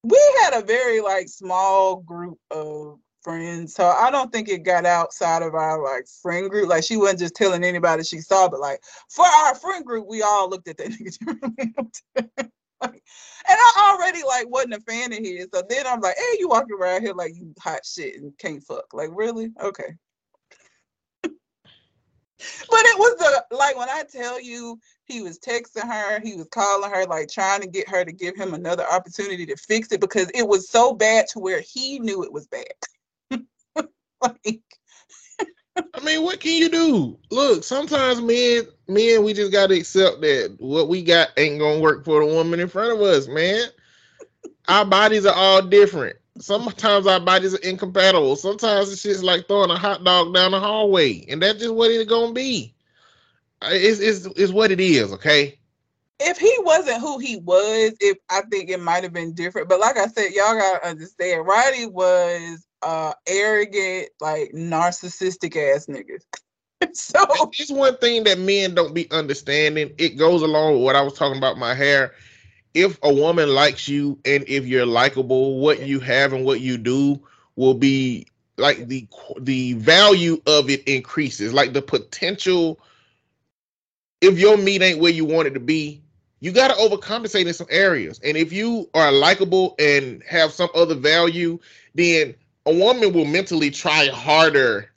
we had a very like small group of friends, so I don't think it got outside of our like friend group. Like she wasn't just telling anybody she saw, but like for our friend group, we all looked at that nigga and I already like wasn't a fan of his, so then I'm like, hey, you walking around here like you hot shit and can't fuck. Like really? Okay. But it was the like when I tell you he was texting her, he was calling her, like trying to get her to give him another opportunity to fix it because it was so bad to where he knew it was bad. like, I mean, what can you do? Look, sometimes men, men, we just gotta accept that what we got ain't gonna work for the woman in front of us, man. Our bodies are all different. Sometimes our bodies are incompatible. Sometimes it's just like throwing a hot dog down the hallway, and that's just what it's gonna be. Uh, It's, it's, it's what it is, okay? if he wasn't who he was, if I think it might have been different. But like I said, y'all gotta understand, Roddy was uh arrogant, like narcissistic ass niggas. so It's one thing that men don't be understanding. It goes along with what I was talking about my hair. If a woman likes you and if you're likable, what you have and what you do will be like the the value of it increases. Like the potential if your meat ain't where you want it to be, you got to overcompensate in some areas. And if you are likable and have some other value, then a woman will mentally try harder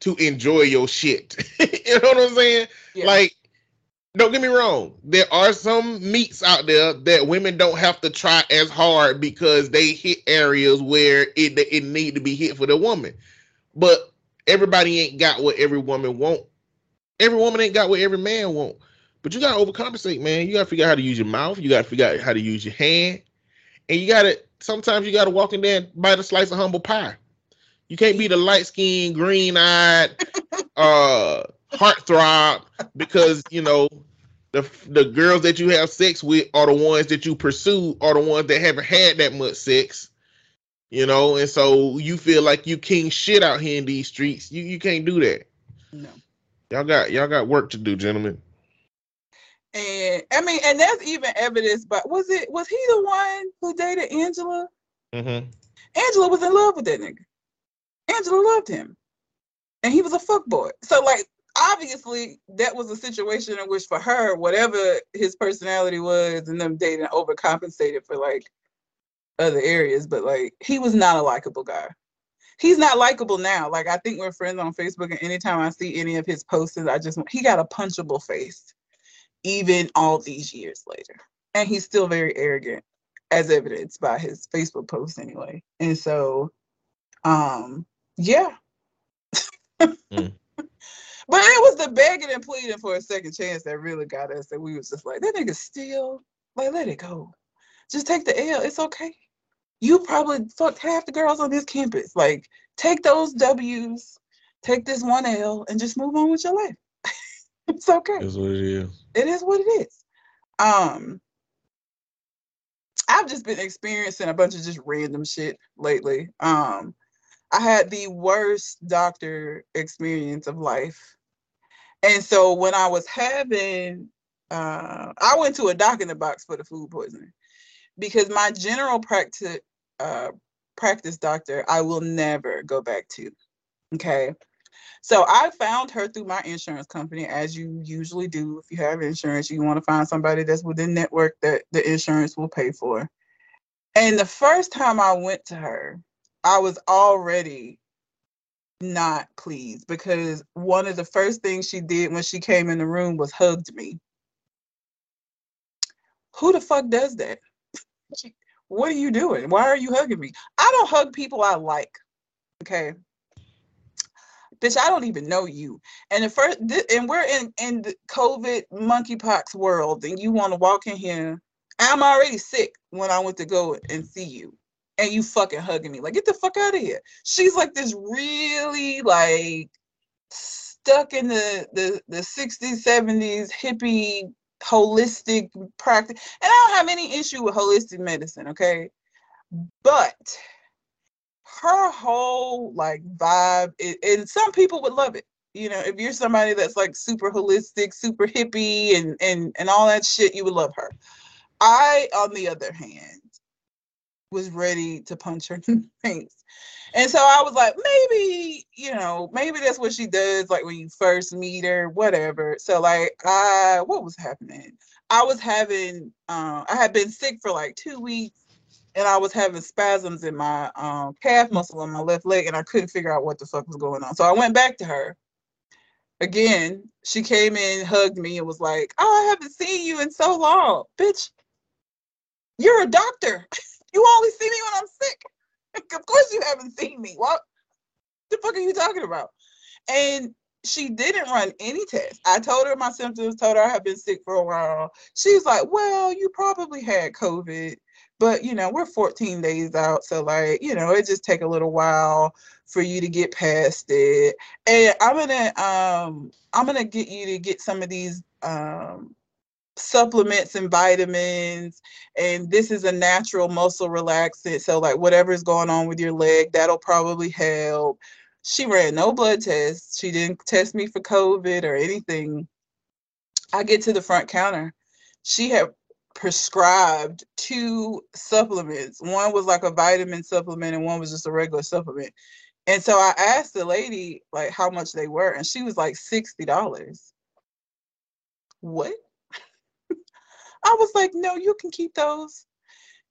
to enjoy your shit. you know what I'm saying? Yeah. Like, don't get me wrong. There are some meats out there that women don't have to try as hard because they hit areas where it it need to be hit for the woman. But everybody ain't got what every woman want. Every woman ain't got what every man want. But you gotta overcompensate, man. You gotta figure out how to use your mouth. You gotta figure out how to use your hand, and you gotta. Sometimes you gotta walk in there and bite a slice of humble pie. You can't be the light skinned, green eyed, uh, heartthrob because you know the the girls that you have sex with are the ones that you pursue are the ones that haven't had that much sex. You know, and so you feel like you king shit out here in these streets. You you can't do that. No. Y'all got y'all got work to do, gentlemen. And I mean, and that's even evidence. But was it was he the one who dated Angela? Mm-hmm. Angela was in love with that nigga. Angela loved him, and he was a fuck boy. So like, obviously, that was a situation in which, for her, whatever his personality was, and them dating overcompensated for like other areas. But like, he was not a likable guy. He's not likable now. Like, I think we're friends on Facebook, and anytime I see any of his posts, I just he got a punchable face even all these years later. And he's still very arrogant, as evidenced by his Facebook posts anyway. And so, um, yeah. mm. But it was the begging and pleading for a second chance that really got us. That we was just like, that nigga still, like, let it go. Just take the L. It's okay. You probably fucked half the girls on this campus. Like, take those W's, take this one L, and just move on with your life. it's okay. That's what it is it is what it is. Um, I've just been experiencing a bunch of just random shit lately. Um, I had the worst doctor experience of life. And so when I was having, uh, I went to a doc in the box for the food poisoning because my general practice, uh, practice doctor, I will never go back to. Okay. So I found her through my insurance company, as you usually do. If you have insurance, you want to find somebody that's within network that the insurance will pay for. And the first time I went to her, I was already not pleased because one of the first things she did when she came in the room was hugged me. Who the fuck does that? what are you doing? Why are you hugging me? I don't hug people I like. Okay bitch, I don't even know you. And the first, and we're in in the COVID monkeypox world, and you want to walk in here. I'm already sick when I went to go and see you, and you fucking hugging me like get the fuck out of here. She's like this really like stuck in the the the 60s 70s hippie holistic practice and i don't have any issue with holistic medicine okay but her whole like vibe, it, and some people would love it. You know, if you're somebody that's like super holistic, super hippie, and and and all that shit, you would love her. I, on the other hand, was ready to punch her in the face. And so I was like, maybe, you know, maybe that's what she does, like when you first meet her, whatever. So like I what was happening? I was having uh, I had been sick for like two weeks and I was having spasms in my um, calf muscle on my left leg, and I couldn't figure out what the fuck was going on. So I went back to her. Again, she came in, hugged me, and was like, "Oh, I haven't seen you in so long, bitch. You're a doctor. you only see me when I'm sick. of course, you haven't seen me. What the fuck are you talking about?" And she didn't run any tests. I told her my symptoms, told her I had been sick for a while. She's like, "Well, you probably had COVID." But you know we're 14 days out so like you know it just take a little while for you to get past it. And i'm gonna um i'm gonna get you to get some of these um supplements and vitamins and this is a natural muscle relaxant so like whatever's going on with your leg that'll probably help. She ran no blood tests. She didn't test me for covid or anything. I get to the front counter. She had prescribed two supplements. One was like a vitamin supplement and one was just a regular supplement. And so I asked the lady like how much they were, and she was like $60. What? I was like, no, you can keep those.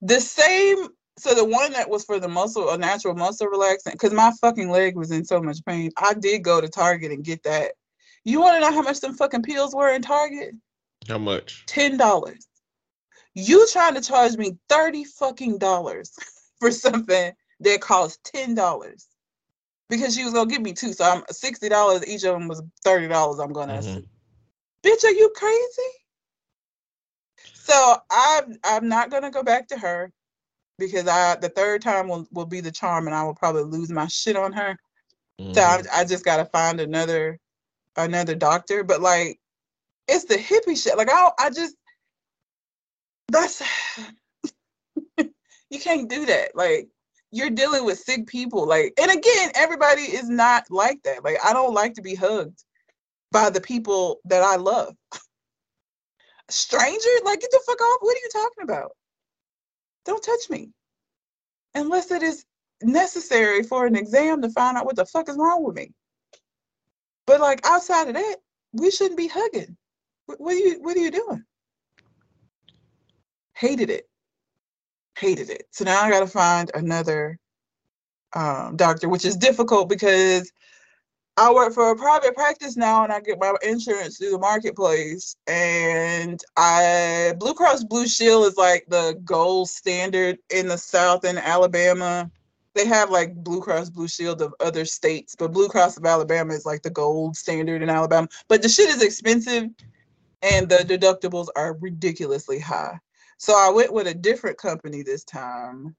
The same so the one that was for the muscle, a natural muscle relaxant, because my fucking leg was in so much pain. I did go to Target and get that. You want to know how much them fucking pills were in Target? How much? Ten dollars. You trying to charge me thirty fucking dollars for something that cost ten dollars? Because she was gonna give me two, so I'm sixty dollars. Each of them was thirty dollars. I'm gonna. Mhm. Bitch, are you crazy? So I'm I'm not gonna go back to her because I the third time will, will be the charm and I will probably lose my shit on her. So I. I just gotta find another another doctor. But like it's the hippie shit. Like I I just that's you can't do that. Like you're dealing with sick people. Like and again, everybody is not like that. Like I don't like to be hugged by the people that I love. Stranger, like get the fuck off. What are you talking about? Don't touch me. Unless it is necessary for an exam to find out what the fuck is wrong with me. But like outside of that, we shouldn't be hugging. What, are you what are you doing? Hated it. Hated it. So now I gotta find another um, doctor, which is difficult because I work for a private practice now and I get my insurance through the marketplace. And I Blue Cross Blue Shield is like the gold standard in the South in Alabama. They have like Blue Cross Blue Shield of other states, but Blue Cross of Alabama is like the gold standard in Alabama. But the shit is expensive and the deductibles are ridiculously high. So I went with a different company this time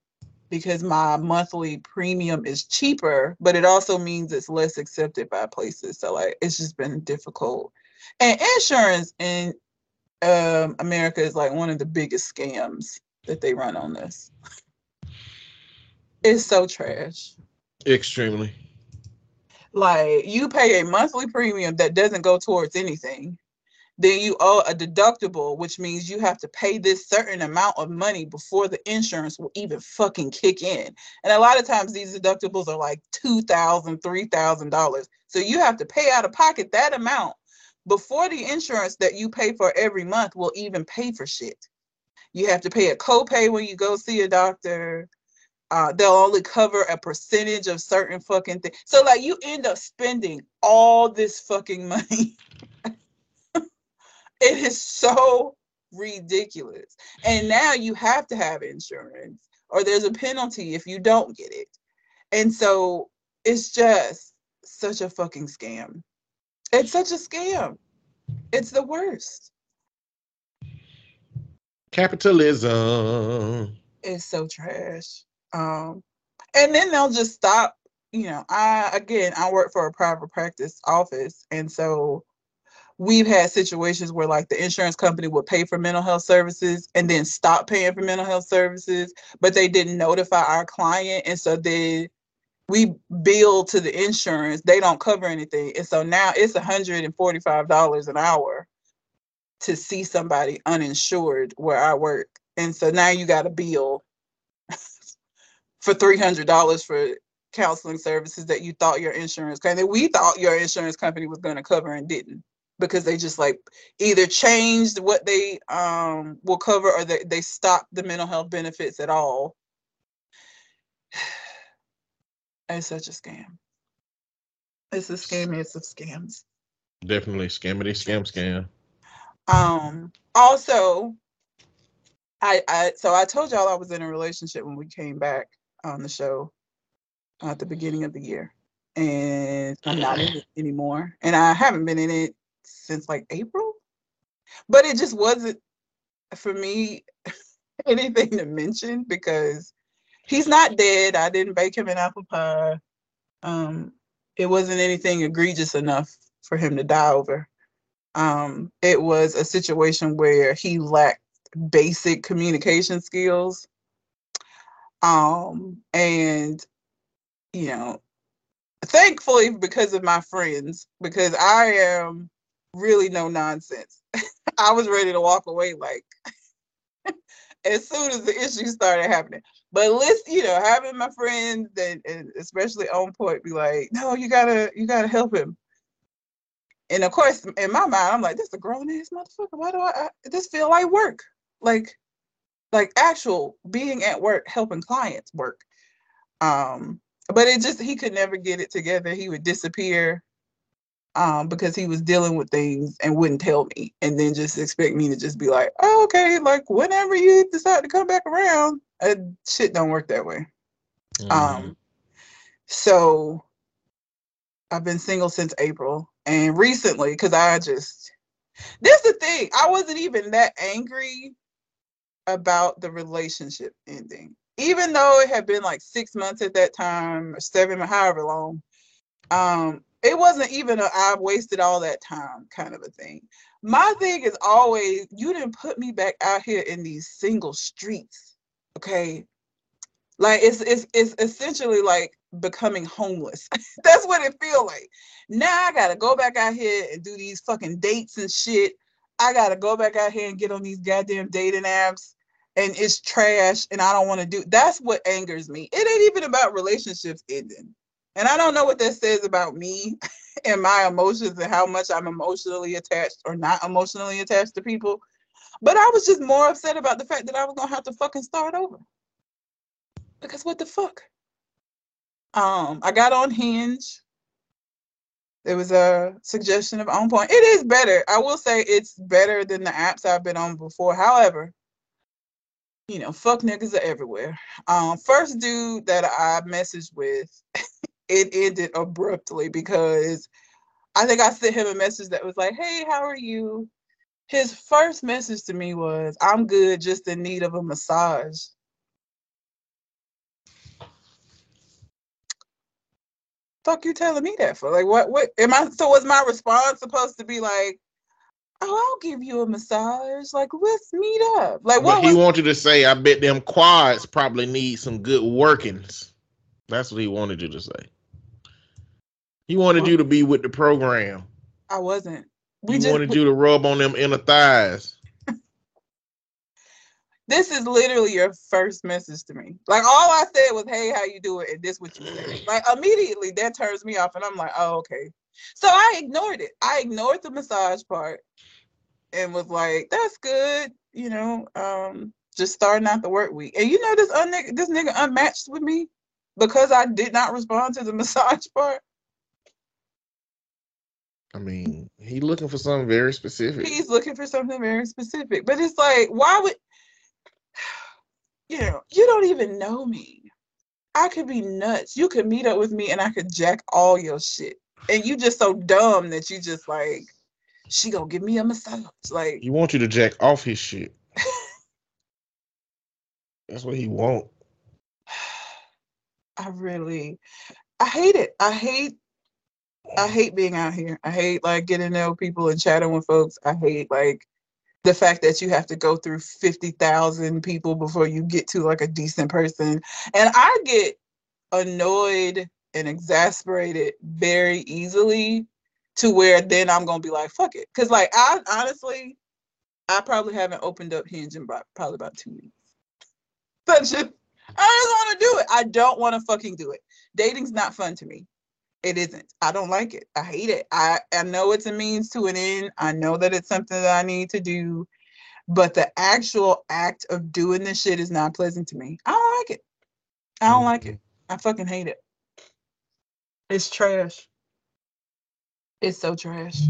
because my monthly premium is cheaper, but it also means it's less accepted by places. So like it's just been difficult. And insurance in um, America is like one of the biggest scams that they run on this. It's so trash. Extremely. Like you pay a monthly premium that doesn't go towards anything. Then you owe a deductible, which means you have to pay this certain amount of money before the insurance will even fucking kick in. And a lot of times these deductibles are like $2,000, $3,000. So you have to pay out of pocket that amount before the insurance that you pay for every month will even pay for shit. You have to pay a copay when you go see a doctor. Uh, they'll only cover a percentage of certain fucking things. So like you end up spending all this fucking money. it is so ridiculous. And now you have to have insurance or there's a penalty if you don't get it. And so it's just such a fucking scam. It's such a scam. It's the worst. Capitalism. It's so trash. Um, and then they'll just stop. You know, I again, I work for a private practice office, and so we've had situations where like the insurance company would pay for mental health services and then stop paying for mental health services, but they didn't notify our client, and so then we bill to the insurance. They don't cover anything, and so now it's hundred and forty-five dollars an hour to see somebody uninsured where I work, and so now you got a bill for three hundred dollars for counseling services that you thought your insurance company we thought your insurance company was going to cover and didn't because they just like either changed what they um will cover or they, they stopped the mental health benefits at all. It's such a scam. It's a scam it's of scams Definitely scammity scam scam. um also i i so i told y'all i was in a relationship when we came back on the show at the beginning of the year and i'm not in it anymore and i haven't been in it since like april? But it just wasn't for me anything to mention because he's not dead. I didn't bake him an apple pie. Um it wasn't anything egregious enough for him to die over. Um it was a situation where he lacked basic communication skills. Um and you know thankfully because of my friends because i am really no nonsense. I was ready to walk away like as soon as the issues started happening. But listen you know having my friends and, and especially on point be like no you gotta you gotta help him. And of course in my mind i'm like this is a grown ass motherfucker. Why do I, I this feel like work? Like like actual being at work helping clients work. Um, but it just he could never get it together. He would disappear um, because he was dealing with things and wouldn't tell me, and then just expect me to just be like, oh, okay, like whenever you decide to come back around, uh, shit don't work that way. Mm-hmm. Um, so I've been single since April, and recently, because I just this is the thing, I wasn't even that angry about the relationship ending, even though it had been like six months at that time, or seven, however long. Um, it wasn't even a I've wasted all that time kind of a thing. My thing is always you didn't put me back out here in these single streets. Okay. Like it's it's it's essentially like becoming homeless. That's what it feel like. Now I gotta go back out here and do these fucking dates and shit. I gotta go back out here and get on these goddamn dating apps and it's trash and I don't want to do that's what angers me. It ain't even about relationships ending. And I don't know what that says about me and my emotions and how much I'm emotionally attached or not emotionally attached to people. But I was just more upset about the fact that I was gonna have to fucking start over. Because what the fuck? Um, I got on Hinge. There was a suggestion of On Point. It is better. I will say it's better than the apps I've been on before. However, you know, fuck niggas are everywhere. Um, first dude that I messaged with it ended abruptly because I think I sent him a message that was like, "Hey, how are you?" His first message to me was, "I'm good, just in need of a massage." Fuck you telling me that for? Like what what am I so was my response supposed to be like, Oh, I'll give you a massage. Like, let's meet up. Like, what but he was- wanted to say, I bet them quads probably need some good workings. That's what he wanted you to say. He wanted you to be with the program. I wasn't. We he wanted you to rub on them inner thighs. this is literally your first message to me. Like all I said was, "Hey, how you doing?" and this what you said. Like immediately that turns me off, and I'm like, "Oh, okay." So I ignored it. I ignored the massage part, and was like, "That's good," you know. Um, just starting out the work week, and you know this un- this nigga unmatched with me because I did not respond to the massage part. I mean, he's looking for something very specific. He's looking for something very specific. But it's like, why would you know, you don't even know me. I could be nuts. You could meet up with me and I could jack all your shit. And you just so dumb that you just like, she gonna give me a massage. Like he want you to jack off his shit. That's what he want. I really I hate it. I hate I hate being out here. I hate like getting to know people and chatting with folks. I hate like the fact that you have to go through 50,000 people before you get to like a decent person. And I get annoyed and exasperated very easily to where then I'm going to be like, fuck it. Cause like I honestly, I probably haven't opened up Hinge in probably about two weeks. But just, I just want to do it. I don't want to fucking do it. Dating's not fun to me it isn't. I don't like it. I hate it. I, I know it's a means to an end. I know that it's something that I need to do, but the actual act of doing this shit is not pleasant to me. I don't like it. I don't like it. Mm-hmm. I fucking hate it. It's trash. It's so trash.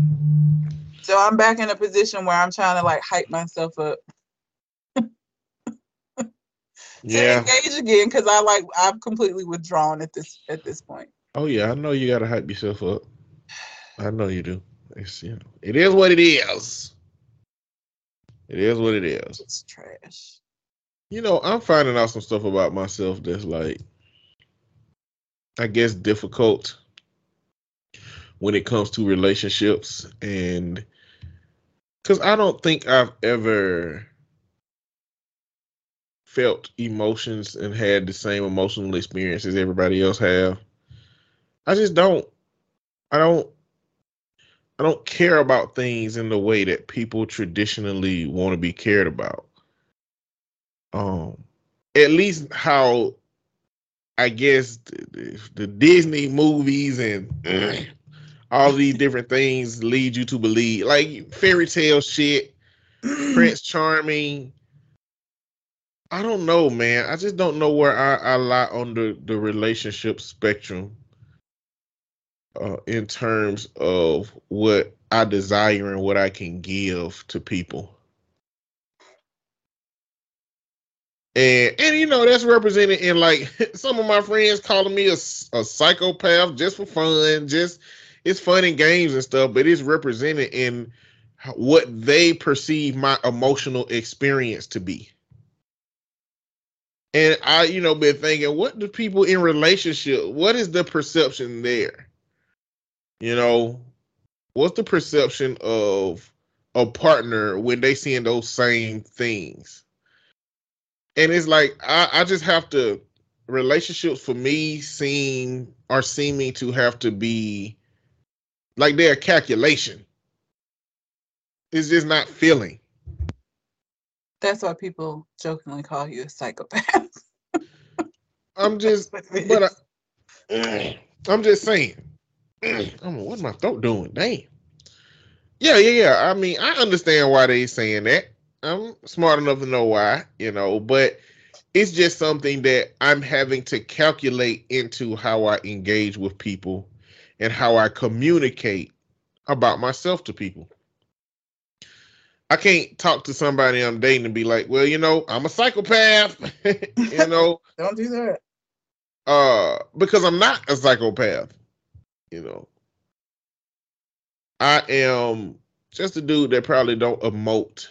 So I'm back in a position where I'm trying to like hype myself up. yeah. engage again because I like I've completely withdrawn at this at this point. Oh yeah, I know you gotta hype yourself up. I know you do. It's you know, it is what it is. It is what it is. It's trash. You know, I'm finding out some stuff about myself that's like, I guess, difficult when it comes to relationships, and because I don't think I've ever felt emotions and had the same emotional experience as everybody else have. I just don't. I don't. I don't care about things in the way that people traditionally want to be cared about. Um, at least how I guess the, the Disney movies and all these different things lead you to believe, like fairy tale shit, Prince Charming, I don't know, man. I just don't know where I, I lie on the, the relationship spectrum uh, in terms of what I desire and what I can give to people. And and you know that's represented in like some of my friends calling me a, a psychopath just for fun, just it's fun and games and stuff, but it's represented in what they perceive my emotional experience to be. And I, you know, been thinking, what do people in relationship, what is the perception there? You know, what's the perception of a partner when they seeing those same things? And it's like I, I just have to relationships for me seem are seeming to have to be like they're a calculation. It's just not feeling. That's why people jokingly call you a psychopath. I'm just, but I, I'm just saying. I'm what's my throat doing? Damn. Yeah, yeah, yeah. I mean, I understand why they saying that. I'm smart enough to know why, you know, but it's just something that I'm having to calculate into how I engage with people and how I communicate about myself to people. I can't talk to somebody I'm dating and be like, well, you know, I'm a psychopath. you know. Don't do that. Uh, because I'm not a psychopath. You know. I am just a dude that probably don't emote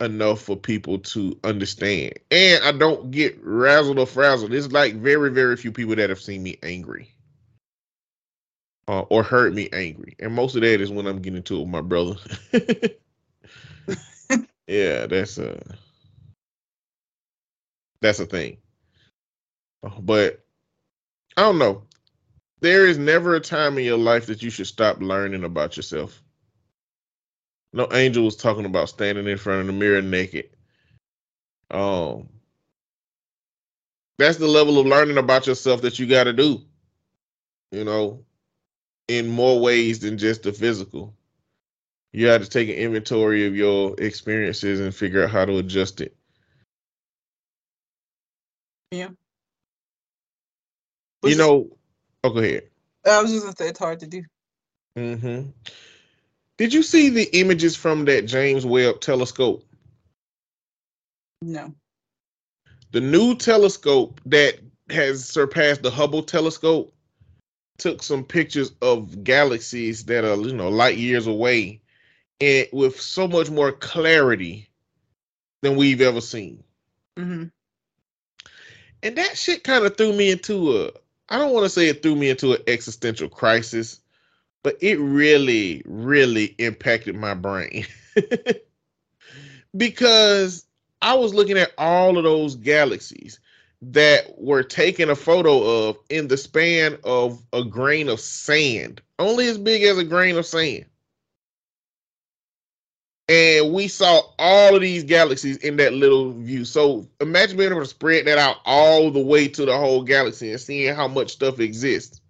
enough for people to understand. And I don't get razzled or frazzled. There's like very, very few people that have seen me angry. Uh, or heard me angry. And most of that is when I'm getting to it with my brother. yeah, that's a that's a thing. But I don't know. There is never a time in your life that you should stop learning about yourself. No angel was talking about standing in front of the mirror naked. Um that's the level of learning about yourself that you got to do. You know, in more ways than just the physical you have to take an inventory of your experiences and figure out how to adjust it. Yeah. You know, oh, go ahead. I was just gonna say it's hard to do. Mm-hmm. Did you see the images from that James Webb telescope? No. The new telescope that has surpassed the Hubble telescope took some pictures of galaxies that are, you know, light years away and with so much more clarity than we've ever seen. Mm-hmm. And that shit kind of threw me into a, I don't want to say it threw me into an existential crisis, but it really, really impacted my brain. because I was looking at all of those galaxies that were taken a photo of in the span of a grain of sand, only as big as a grain of sand and we saw all of these galaxies in that little view. So imagine being able to spread that out all the way to the whole galaxy and seeing how much stuff exists.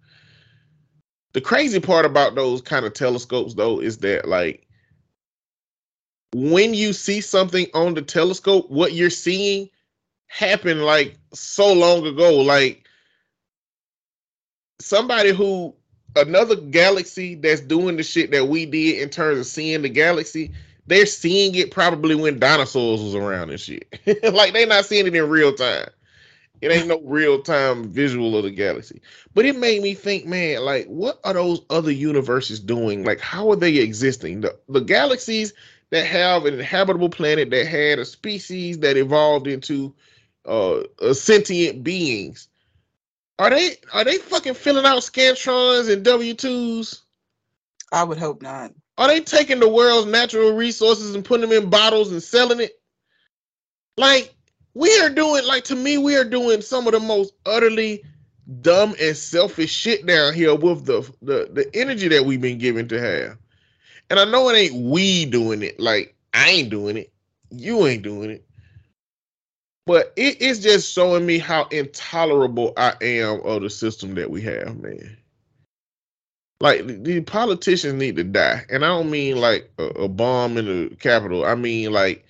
The crazy part about those kind of telescopes, though, is that like when you see something on the telescope, what you're seeing happened like so long ago. Like somebody who another galaxy that's doing the shit that we did in terms of seeing the galaxy they're seeing it probably when dinosaurs was around and shit. like they're not seeing it in real time. It ain't no real time visual of the galaxy. But it made me think, man, like what are those other universes doing? Like how are they existing? The the galaxies that have an inhabitable planet that had a species that evolved into uh, sentient beings. Are they are they fucking filling out scantrons and W twos? I would hope not. Are they taking the world's natural resources and putting them in bottles and selling it? Like we are doing, like to me, we are doing some of the most utterly dumb and selfish shit down here with the the the energy that we've been given to have. And I know it ain't we doing it. Like I ain't doing it. You ain't doing it. But it is just showing me how intolerable I am of the system that we have, man. Like the politicians need to die, and I don't mean like a, a bomb in the Capitol. I mean like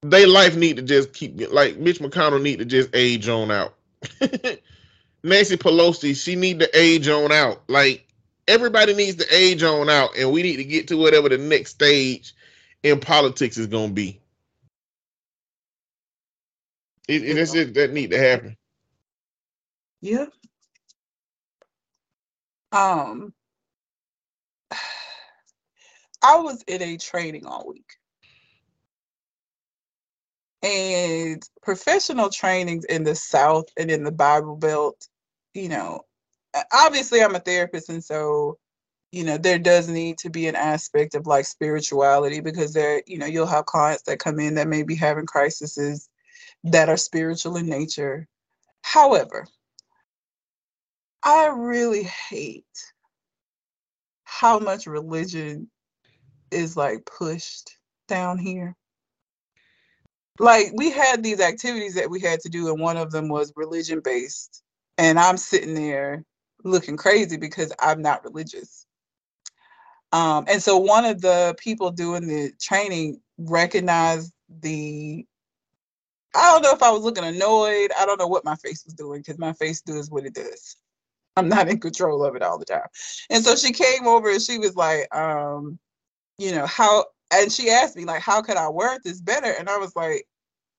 they life need to just keep like Mitch McConnell need to just age on out. Nancy Pelosi, she need to age on out. Like everybody needs to age on out, and we need to get to whatever the next stage in politics is going to be. It, it, just that need to happen. Yeah. Um, I was in a training all week. And professional trainings in the South and in the Bible Belt, you know, obviously I'm a therapist. And so, you know, there does need to be an aspect of like spirituality because there, you know, you'll have clients that come in that may be having crises that are spiritual in nature. However, I really hate how much religion is like pushed down here. Like we had these activities that we had to do, and one of them was religion based. And I'm sitting there looking crazy because I'm not religious. Um, and so one of the people doing the training recognized the I don't know if I was looking annoyed. I don't know what my face was doing because my face does what it does. I'm not in control of it all the time. And so she came over and she was like, um, you know, how and she asked me like, how could I word this better? And I was like,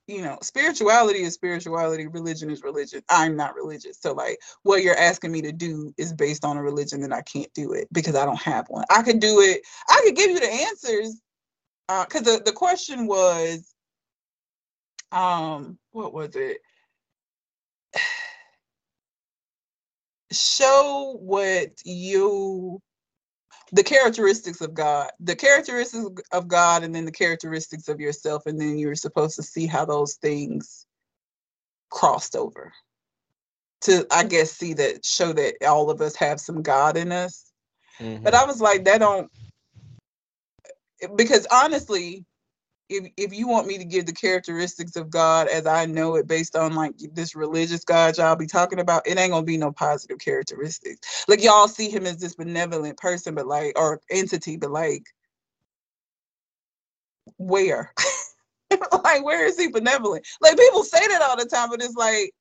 you know, spirituality is spirituality, religion is religion. I'm not religious. So like what you're asking me to do is based on a religion that I can't do it because I don't have one. I could do it, I could give you the answers. Uh, cause the, the question was, um, what was it? Show what you the characteristics of God, the characteristics of God, and then the characteristics of yourself, and then you're supposed to see how those things crossed over. To I guess see that show that all of us have some God in us. Mm-hmm. But I was like, that don't because honestly, if if you want me to give the characteristics of God as I know it based on like this religious God y'all be talking about, it ain't gonna be no positive characteristics. Like y'all see him as this benevolent person, but like or entity, but like where? like where is he benevolent? Like people say that all the time, but it's like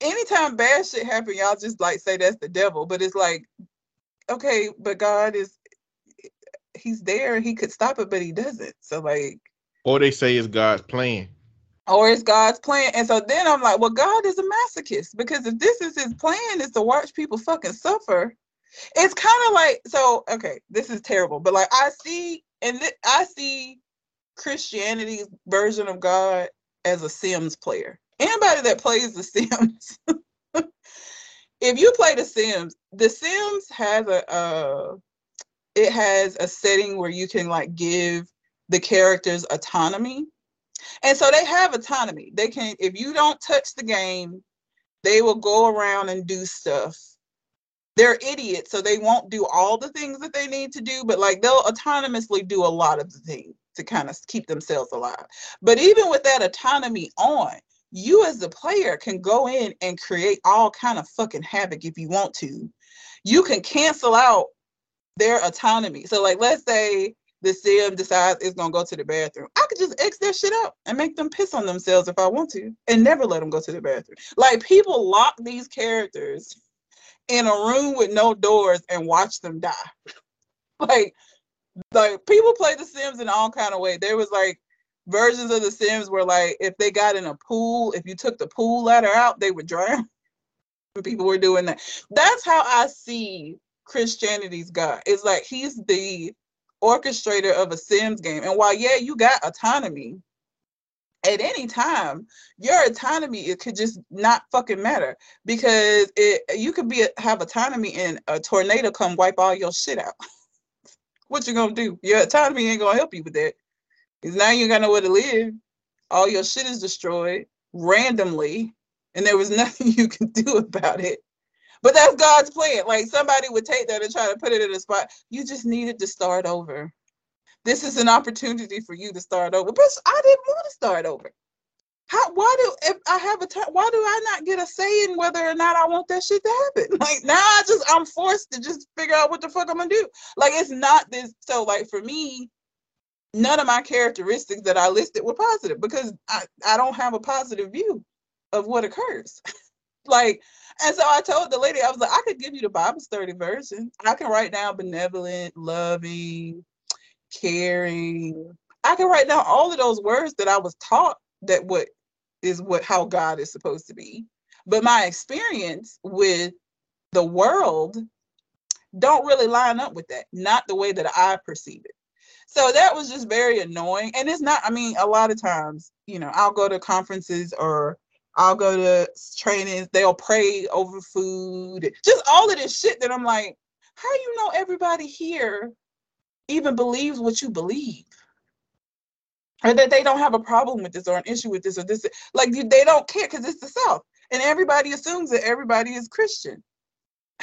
anytime bad shit happen, y'all just like say that's the devil. But it's like, okay, but God is he's there he could stop it, but he doesn't. So like Or they say it's God's plan. Or it's God's plan. And so then I'm like, well, God is a masochist because if this is his plan is to watch people fucking suffer, it's kind of like so okay, this is terrible, but like I see and th- I see Christianity's version of God as a Sims player. Anybody that plays the Sims, if you play the Sims, the Sims has a, a it has a setting where you can like give the characters autonomy. And so they have autonomy. They can, if you don't touch the game, they will go around and do stuff. They're idiots, so they won't do all the things that they need to do, but like they'll autonomously do a lot of the things to kind of keep themselves alive. But even with that autonomy on, you as the player can go in and create all kind of fucking havoc if you want to. You can cancel out their autonomy. So like let's say the sim decides it's gonna go to the bathroom. I could just X their shit out and make them piss on themselves if I want to and never let them go to the bathroom. Like people lock these characters in a room with no doors and watch them die. like like people play the Sims in all kind of way. There was like versions of the Sims where like if they got in a pool, if you took the pool ladder out, they would drown. people were doing that. That's how I see Christianity's God. It's like he's the orchestrator of a Sims game. And while yeah, you got autonomy, at any time, your autonomy it could just not fucking matter because it you could be have autonomy and a tornado come wipe all your shit out. what you gonna do? Your autonomy ain't gonna help you with that. Because now you got nowhere to live. All your shit is destroyed randomly, and there was nothing you can do about it. But that's God's plan. Like somebody would take that and try to put it in a spot. You just needed to start over. This is an opportunity for you to start over. But I didn't want to start over. How why do if I have a time why do I not get a say in whether or not I want that shit to happen? Like now I just I'm forced to just figure out what the fuck I'm gonna do. Like it's not this so like for me, none of my characteristics that I listed were positive because I, I don't have a positive view of what occurs. like, and so I told the lady, I was like, I could give you the Bible study version. I can write down benevolent, loving, caring. I can write down all of those words that I was taught that what is what how God is supposed to be. But my experience with the world don't really line up with that, not the way that I perceive it. So that was just very annoying. And it's not, I mean, a lot of times, you know, I'll go to conferences or I'll go to trainings, they'll pray over food, just all of this shit that I'm like, how do you know everybody here even believes what you believe? Or that they don't have a problem with this or an issue with this or this. Like they don't care because it's the South. And everybody assumes that everybody is Christian.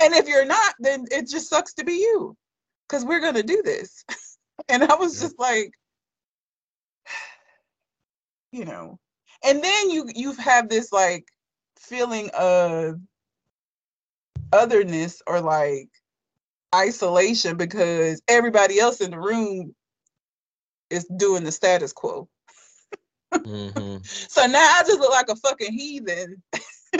and if you're not, then it just sucks to be you because we're going to do this. and I was just like, you know, and then you you have this like feeling of otherness or like isolation because everybody else in the room is doing the status quo. mm-hmm. So now I just look like a fucking heathen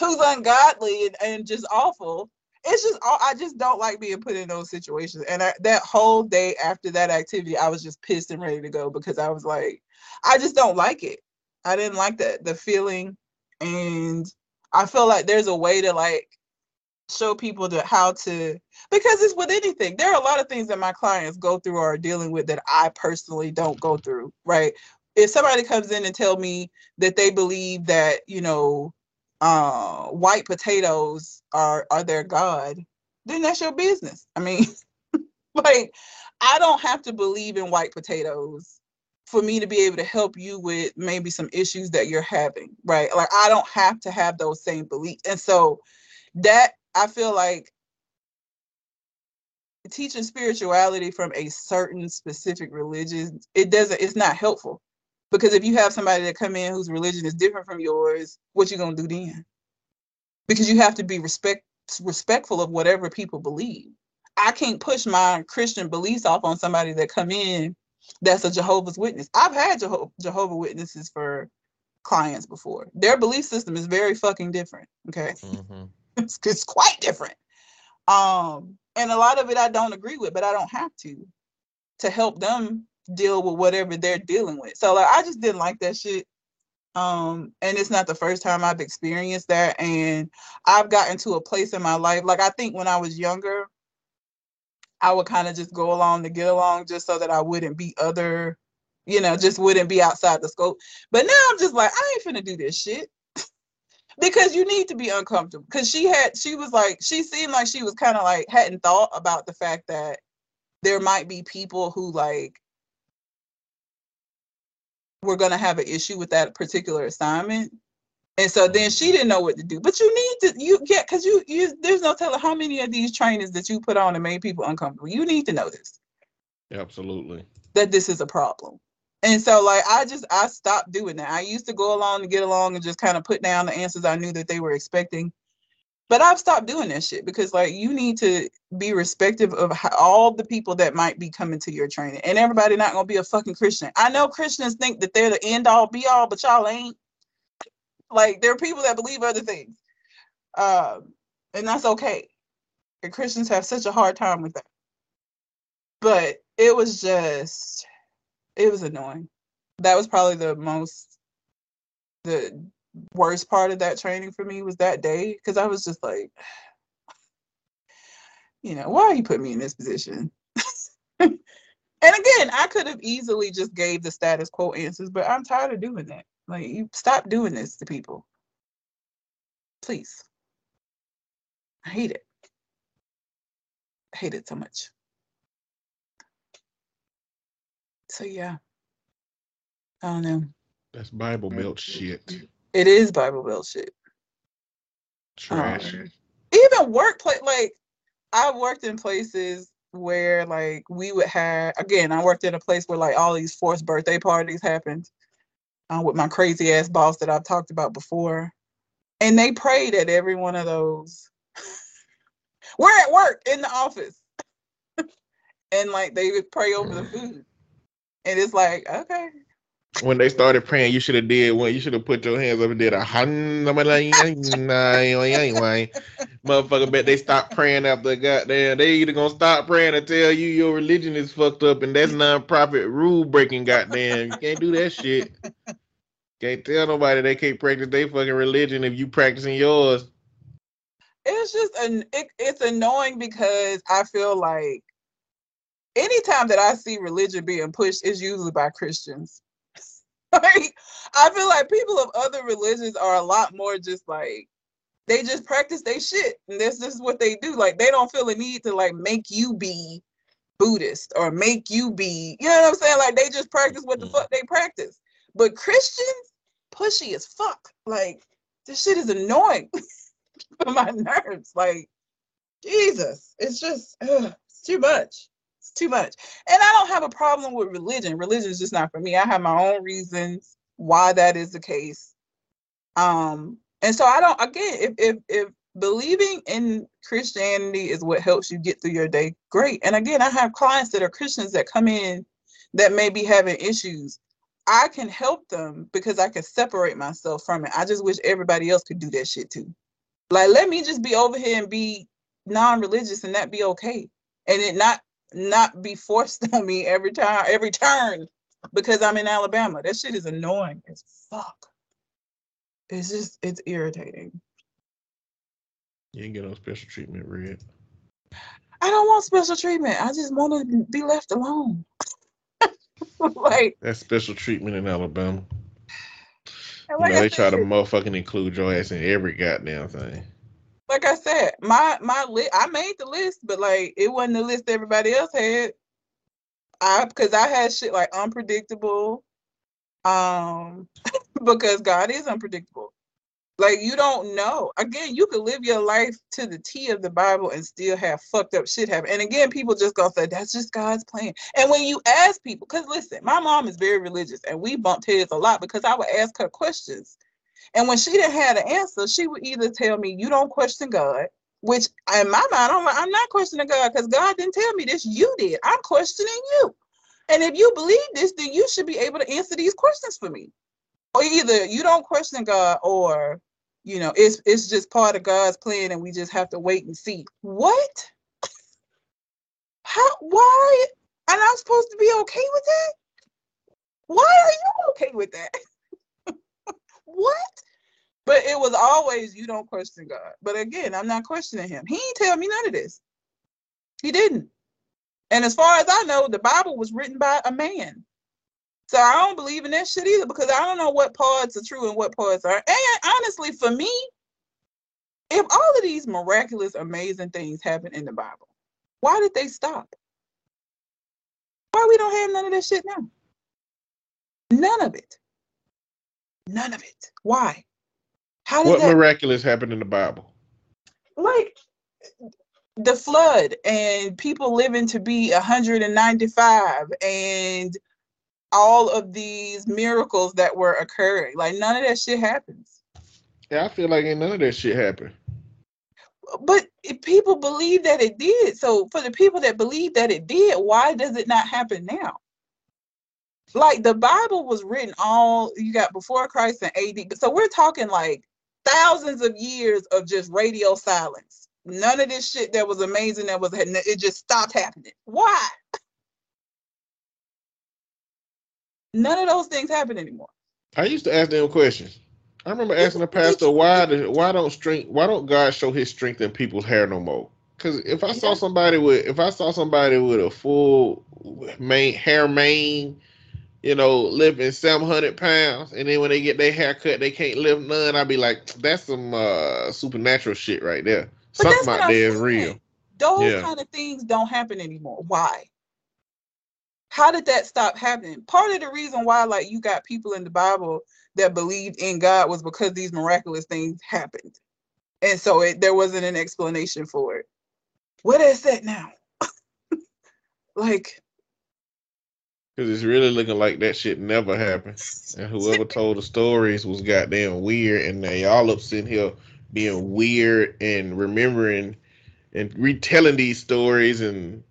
who's ungodly and, and just awful it's just I just don't like being put in those situations. And I, that whole day after that activity, I was just pissed and ready to go because I was like, I just don't like it. I didn't like that the feeling, and I feel like there's a way to like show people to how to because it's with anything. There are a lot of things that my clients go through or are dealing with that I personally don't go through. Right? If somebody comes in and tell me that they believe that you know uh, white potatoes are are their god, then that's your business. I mean, like I don't have to believe in white potatoes for me to be able to help you with maybe some issues that you're having, right? Like I don't have to have those same beliefs. And so that I feel like teaching spirituality from a certain specific religion, it doesn't it's not helpful because if you have somebody that come in whose religion is different from yours, what you gonna do then? Because you have to be respect respectful of whatever people believe. I can't push my Christian beliefs off on somebody that come in that's a Jehovah's Witness. I've had Jeho- Jehovah Witnesses for clients before. Their belief system is very fucking different. Okay, mm-hmm. it's, it's quite different. Um, and a lot of it I don't agree with, but I don't have to to help them deal with whatever they're dealing with. So like I just didn't like that shit. Um, and it's not the first time I've experienced that. And I've gotten to a place in my life, like I think when I was younger, I would kind of just go along to get along just so that I wouldn't be other, you know, just wouldn't be outside the scope. But now I'm just like, I ain't finna do this shit. because you need to be uncomfortable. Because she had, she was like, she seemed like she was kind of like hadn't thought about the fact that there might be people who like we're to have an issue with that particular assignment. And so then she didn't know what to do. But you need to you get because you you there's no telling how many of these trainings that you put on and made people uncomfortable. You need to know this. Absolutely. That this is a problem. And so like I just I stopped doing that. I used to go along to get along and just kind of put down the answers I knew that they were expecting. But I've stopped doing that shit because like you need to be respective of how, all the people that might be coming to your training, and everybody not gonna be a fucking Christian. I know Christians think that they're the end all be all, but y'all ain't. Like there are people that believe other things, um, and that's okay. And Christians have such a hard time with that. But it was just, it was annoying. That was probably the most the worst part of that training for me was that day because I was just like, you know, why are you putting me in this position? and again, I could have easily just gave the status quo answers, but I'm tired of doing that. Like, you stop doing this to people, please. I hate it. I hate it so much. So yeah, I don't know. That's Bible Belt shit. It is Bible Belt shit. Trash. Um, even workplace, like I worked in places where like we would have again, I worked in a place where like all these forced birthday parties happened uh, with my crazy ass boss that I've talked about before. And they prayed at every one of those. We're at work in the office. and like they would pray over the food. And it's like, okay. When they started praying, you should have did one. You should have put your hands up and did a motherfucker. Bet they stopped praying after goddamn. They either gonna stop praying or tell you your religion is fucked up, and that's non-profit rule breaking. Goddamn, you can't do that shit. Can't tell nobody they can't practice their fucking religion if you practicing yours. It's just an it, it's annoying because I feel like anytime that I see religion being pushed, it's usually by Christians. like I feel like people of other religions are a lot more just like they just practice their shit and this is what they do. Like they don't feel a need to like make you be Buddhist or make you be, you know what I'm saying? Like they just practice what the fuck they practice. But Christians, pushy as fuck. Like this shit is annoying for my nerves. Like Jesus, it's just ugh, it's too much It's too much. And I don't have a problem with religion. Religion is just not for me. I have my own reasons why that is the case. Um, and so I don't again, if if if believing in Christianity is what helps you get through your day, great. And again, I have clients that are Christians that come in that may be having issues. I can help them because I can separate myself from it. I just wish everybody else could do that shit too. Like, let me just be over here and be non-religious and that be okay. And it not not be forced on me every time, every turn because I'm in Alabama. That shit is annoying as fuck. It's just, it's irritating. You ain't get no special treatment, Red. I don't want special treatment. I just want to be left alone. like that's special treatment in Alabama. Like you know, they try to motherfucking include your ass in every goddamn thing like I said, my my list I made the list, but like it wasn't the list everybody else had. I because I had shit like unpredictable. Um because God is unpredictable. Like you don't know. Again, you could live your life to the T of the Bible and still have fucked up shit happen. And again, people just gonna say that's just God's plan. And when you ask people, because listen, my mom is very religious, and we bumped heads a lot because I would ask her questions and when she didn't have an answer, she would either tell me, You don't question God, which in my mind, I'm, I'm not questioning God because God didn't tell me this. You did. I'm questioning you. And if you believe this, then you should be able to answer these questions for me. Or either you don't question God or you know it's it's just part of God's plan and we just have to wait and see. What? How why? And I'm supposed to be okay with that? Why are you okay with that? what? But it was always you don't question God. But again, I'm not questioning him. He didn't tell me none of this. He didn't. And as far as I know, the Bible was written by a man. So I don't believe in that shit either because I don't know what parts are true and what parts are. And honestly, for me, if all of these miraculous, amazing things happen in the Bible, why did they stop? Why we don't have none of that shit now? None of it. None of it. Why? How did what that, miraculous happened in the Bible? Like the flood and people living to be 195 and all of these miracles that were occurring. Like none of that shit happens. Yeah, I feel like ain't none of that shit happened. But people believe that it did. So for the people that believe that it did, why does it not happen now? like the Bible was written all you got before Christ and AD. So we're talking like thousands of years of just radio silence. None of this shit that was amazing that was it just stopped happening. Why? None of those things happen anymore. I used to ask them questions. I remember asking the pastor why the, why don't strength why don't God show His strength in people's hair no more? Because if I saw somebody with if I saw somebody with a full main hair mane you know, lifting 700 pounds, and then when they get their hair cut, they can't lift none. I'd be like, that's some uh, supernatural shit right there. But Something out there is real. Those yeah. kind of things don't happen anymore. Why? How did that stop happening? Part of the reason why, like, you got people in the Bible that believed in God was because these miraculous things happened, and so it, there wasn't an explanation for it. What is that now? like Cause it's really looking like that shit never happened. And whoever told the stories was goddamn weird, and they all up sitting here being weird and remembering and retelling these stories and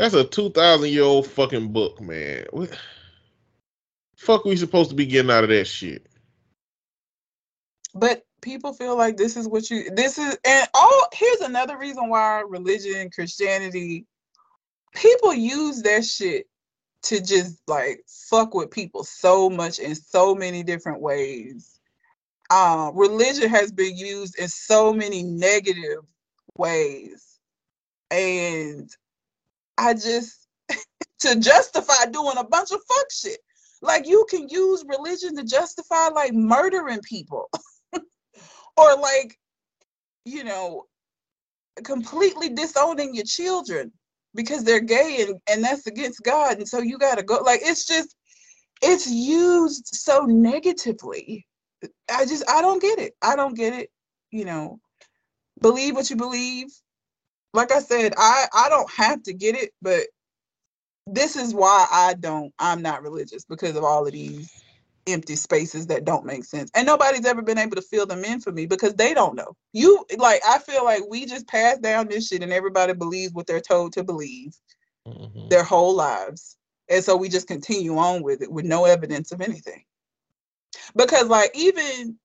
That's a two thousand year old fucking book, man. What fuck are we supposed to be getting out of that shit? But people feel like this is what you this is and all here's another reason why religion, Christianity, people use that shit to just like fuck with people so much in so many different ways. Um, religion has been used in so many negative ways. And I just to justify doing a bunch of fuck shit. Like you can use religion to justify like murdering people. or like, you know, completely disowning your children because they're gay and, and that's against God. And so you got to go. Like, it's just, it's used so negatively. I just, I don't get it. I don't get it. You know, believe what you believe. Like I said, I, I don't have to get it, but this is why I don't, I'm not religious because of all of these empty spaces that don't make sense. And nobody's ever been able to fill them in for me because they don't know. You like I feel like we just pass down this shit and everybody believes what they're told to believe mm-hmm. their whole lives. And so we just continue on with it with no evidence of anything. Because like even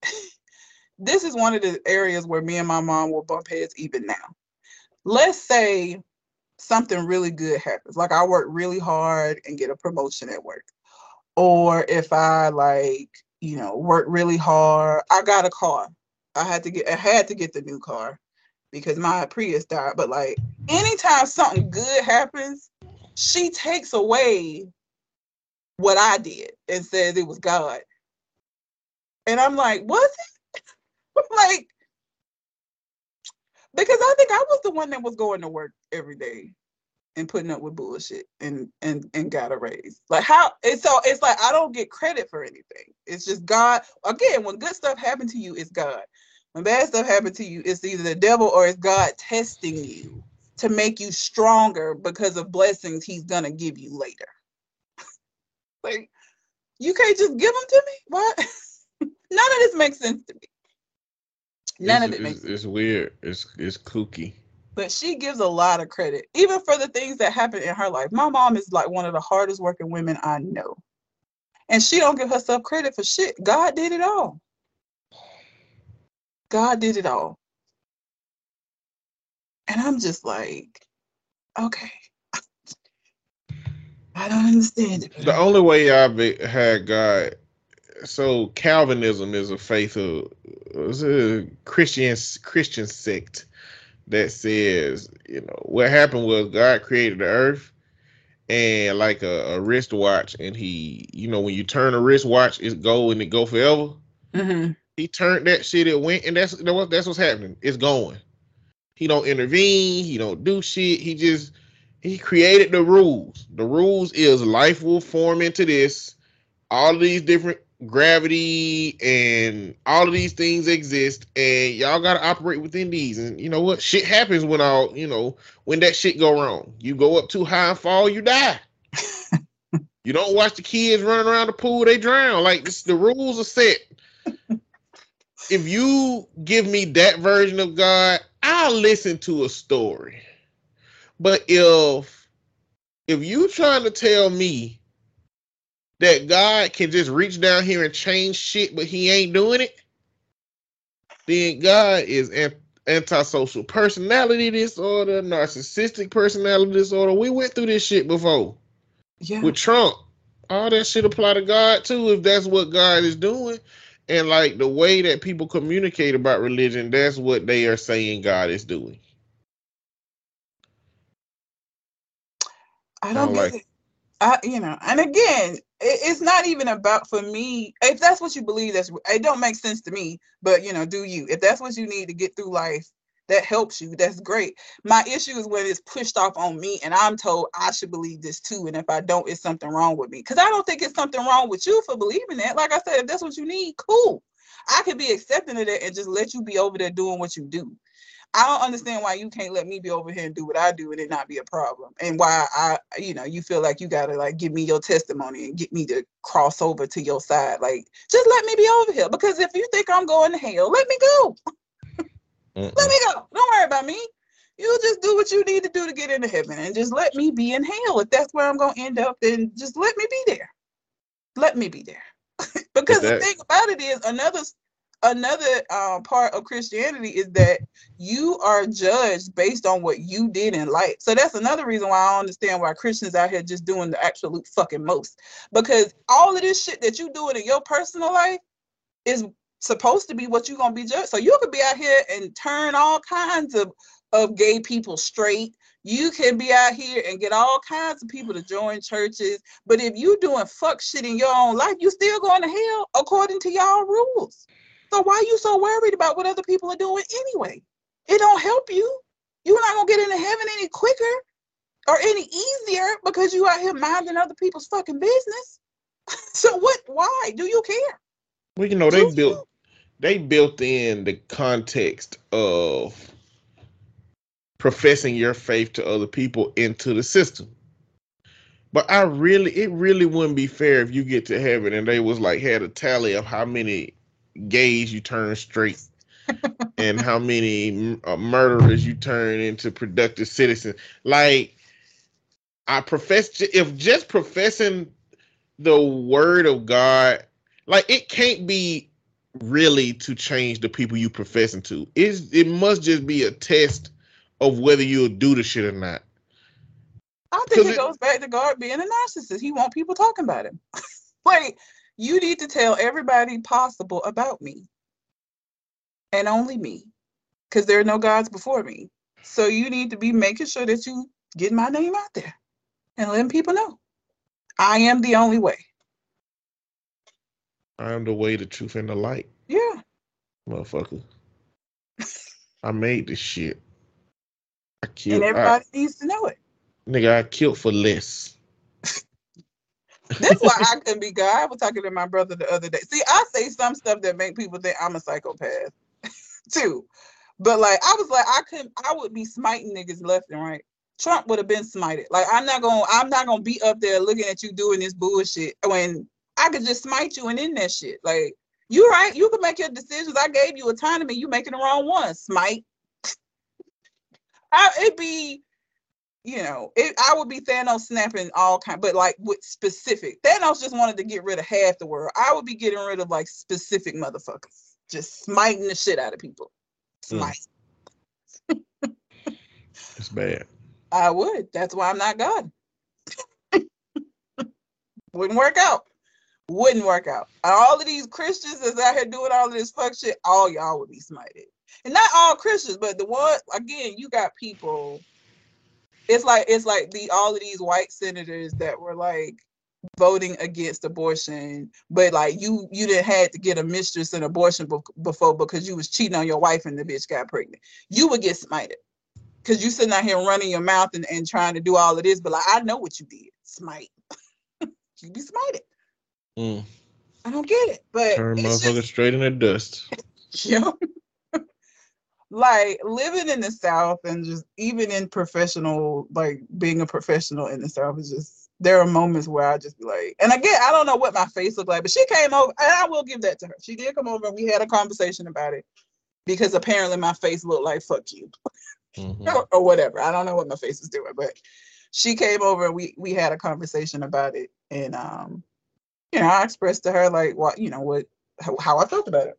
this is one of the areas where me and my mom will bump heads even now. Let's say something really good happens. Like I work really hard and get a promotion at work or if I like, you know, work really hard. I got a car. I had to get I had to get the new car because my Prius died. But like anytime something good happens, she takes away what I did and says it was God. And I'm like, was it? like, because I think I was the one that was going to work every day and putting up with bullshit and and and got a raise. Like how it's so it's like I don't get credit for anything. It's just God. Again, when good stuff happened to you, it's God. When bad stuff happened to you, it's either the devil or it's God testing you to make you stronger because of blessings he's gonna give you later. like you can't just give them to me. What? None of this makes sense to me. None it's, of it makes it's, sense. It's weird. It's it's kooky but she gives a lot of credit, even for the things that happen in her life. My mom is like one of the hardest working women I know. And she don't give herself credit for shit. God did it all. God did it all. And I'm just like, okay. I don't understand it. The only way I've had God so Calvinism is a faith of it's a Christian Christian sect that says, you know, what happened was God created the earth and like a, a wristwatch, and he, you know, when you turn a wristwatch, it go and it go forever. Mm-hmm. He turned that shit, it went, and that's that's what's happening. It's going. He don't intervene. He don't do shit. He just he created the rules. The rules is life will form into this. All of these different gravity and all of these things exist and y'all got to operate within these. And you know what? Shit happens when all you know when that shit go wrong. You go up too high and fall you die. You don't watch the kids running around the pool they drown. Like this, the rules are set. If you give me that version of god i'll listen to a story. But if if you trying to tell me that God can just reach down here and change shit, but he ain't doing it, then God is antisocial personality disorder, narcissistic personality disorder. We went through this shit before. Yeah. With Trump. All that shit apply to God too, if that's what God is doing. And like the way that people communicate about religion, that's what they are saying God is doing. I don't, I don't like it. I, you know, and again, it's not even about for me if that's what you believe that's it don't make sense to me but you know do you? If that's what you need to get through life that helps you that's great. My issue is when it's pushed off on me and i'm told i should believe this too and if i don't it's something wrong with me. Because i don't think it's something wrong with you for believing that. Like i said if that's what you need cool. I could be accepting of that and just let you be over there doing what you do I don't understand why you can't let me be over here and do what I do and it not be a problem. And why I, you know, you feel like you gotta like give me your testimony and get me to cross over to your side. Like, just let me be over here. Because if you think I'm going to hell, let me go. let me go. Don't worry about me. You just do what you need to do to get into heaven and just let me be in hell. If that's where I'm gonna end up, then just let me be there. Let me be there. because that, the thing about it is another another uh, part of Christianity is that you are judged based on what you did in life. So that's another reason why I understand why Christians out here just doing the absolute fucking most. Because all of this shit that you doing in your personal life is supposed to be what you're gonna be judged. So you could be out here and turn all kinds of of gay people straight. You can be out here and get all kinds of people to join churches. But if you doing fuck shit in your own life, you still going to hell according to y'all rules. So why are you so worried about what other people are doing anyway? It don't help you. You're not gonna get into heaven any quicker or any easier because you out here minding other people's fucking business. so what? Why do you care? Well, you know they do built you? they built in the context of professing your faith to other people into the system. But I really, it really wouldn't be fair if you get to heaven and they was like had a tally of how many gays you turn straight and how many uh, murderers you turn into productive citizens. Like, I profess, if just professing the word of God, like it can't be really to change the people you professing to. It's, it must just be a test of whether you'll do the shit or not. I think it, it goes back to God being a narcissist. He want people talking about him. like you need to tell everybody possible about me and only me because there are no gods before me. So you need to be making sure that you get my name out there and letting people know I am the only way. I am the way, the truth, and the light. Yeah. Motherfucker. I made this shit. I killed. And everybody I, needs to know it. Nigga, I killed for less. That's why I couldn't be God. I was talking to my brother the other day. See, I say some stuff that make people think I'm a psychopath too. But like I was like, I couldn't I would be smiting niggas left and right. Trump would have been smited. Like I'm not gonna I'm not gonna be up there looking at you doing this bullshit when I could just smite you and end that shit. Like you right, you can make your decisions. I gave you autonomy, you making the wrong one. Smite. I, it'd be you know, it, I would be Thanos snapping all kind, but like with specific. Thanos just wanted to get rid of half the world. I would be getting rid of like specific motherfuckers, just smiting the shit out of people. Hmm. Smite. Mm. it's bad. I would. That's why I'm not God. Wouldn't work out. Wouldn't work out. all of these Christians that's out here doing all of this fuck shit, all y'all would be smited. And not all Christians, but the one again, you got people it's like it's like the all of these white senators that were like voting against abortion, but like you you didn't had to get a mistress and abortion be- before because you was cheating on your wife and the bitch got pregnant. You would get smited because you sitting out here running your mouth and, and trying to do all of this, but like I know what you did, smite. you be smited. Mm. I don't get it, but turn motherfucker just, straight in the dust. Yeah like living in the South and just even in professional, like being a professional in the South is just there are moments where I just be like, and again, I don't know what my face looked like, but she came over, and I will give that to her. She did come over, and we had a conversation about it because apparently my face looked like "fuck you" mm-hmm. or, or, whatever. I don't know what my face is doing, but she came over, and we we had a conversation about it, and um, you know, I expressed to her like what you know what how, how I felt about it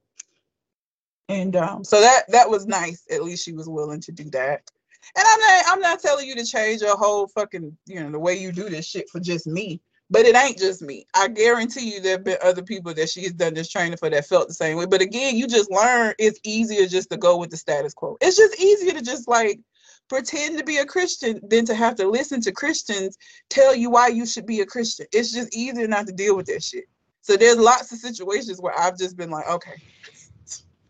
and um, so that that was nice. At least she was willing to do that. And I'm not I'm not telling you to change your whole fucking you know the way you do this shit for just me. But it ain't just me. I guarantee you there have been other people that she has done this training for that felt the same way. But again, you just learn it's easier just to go with the status quo. It's just easier to just like pretend to be a Christian than to have to listen to Christians tell you why you should be a Christian. It's just easier not to deal with that shit. So there's lots of situations where I've just been like, okay,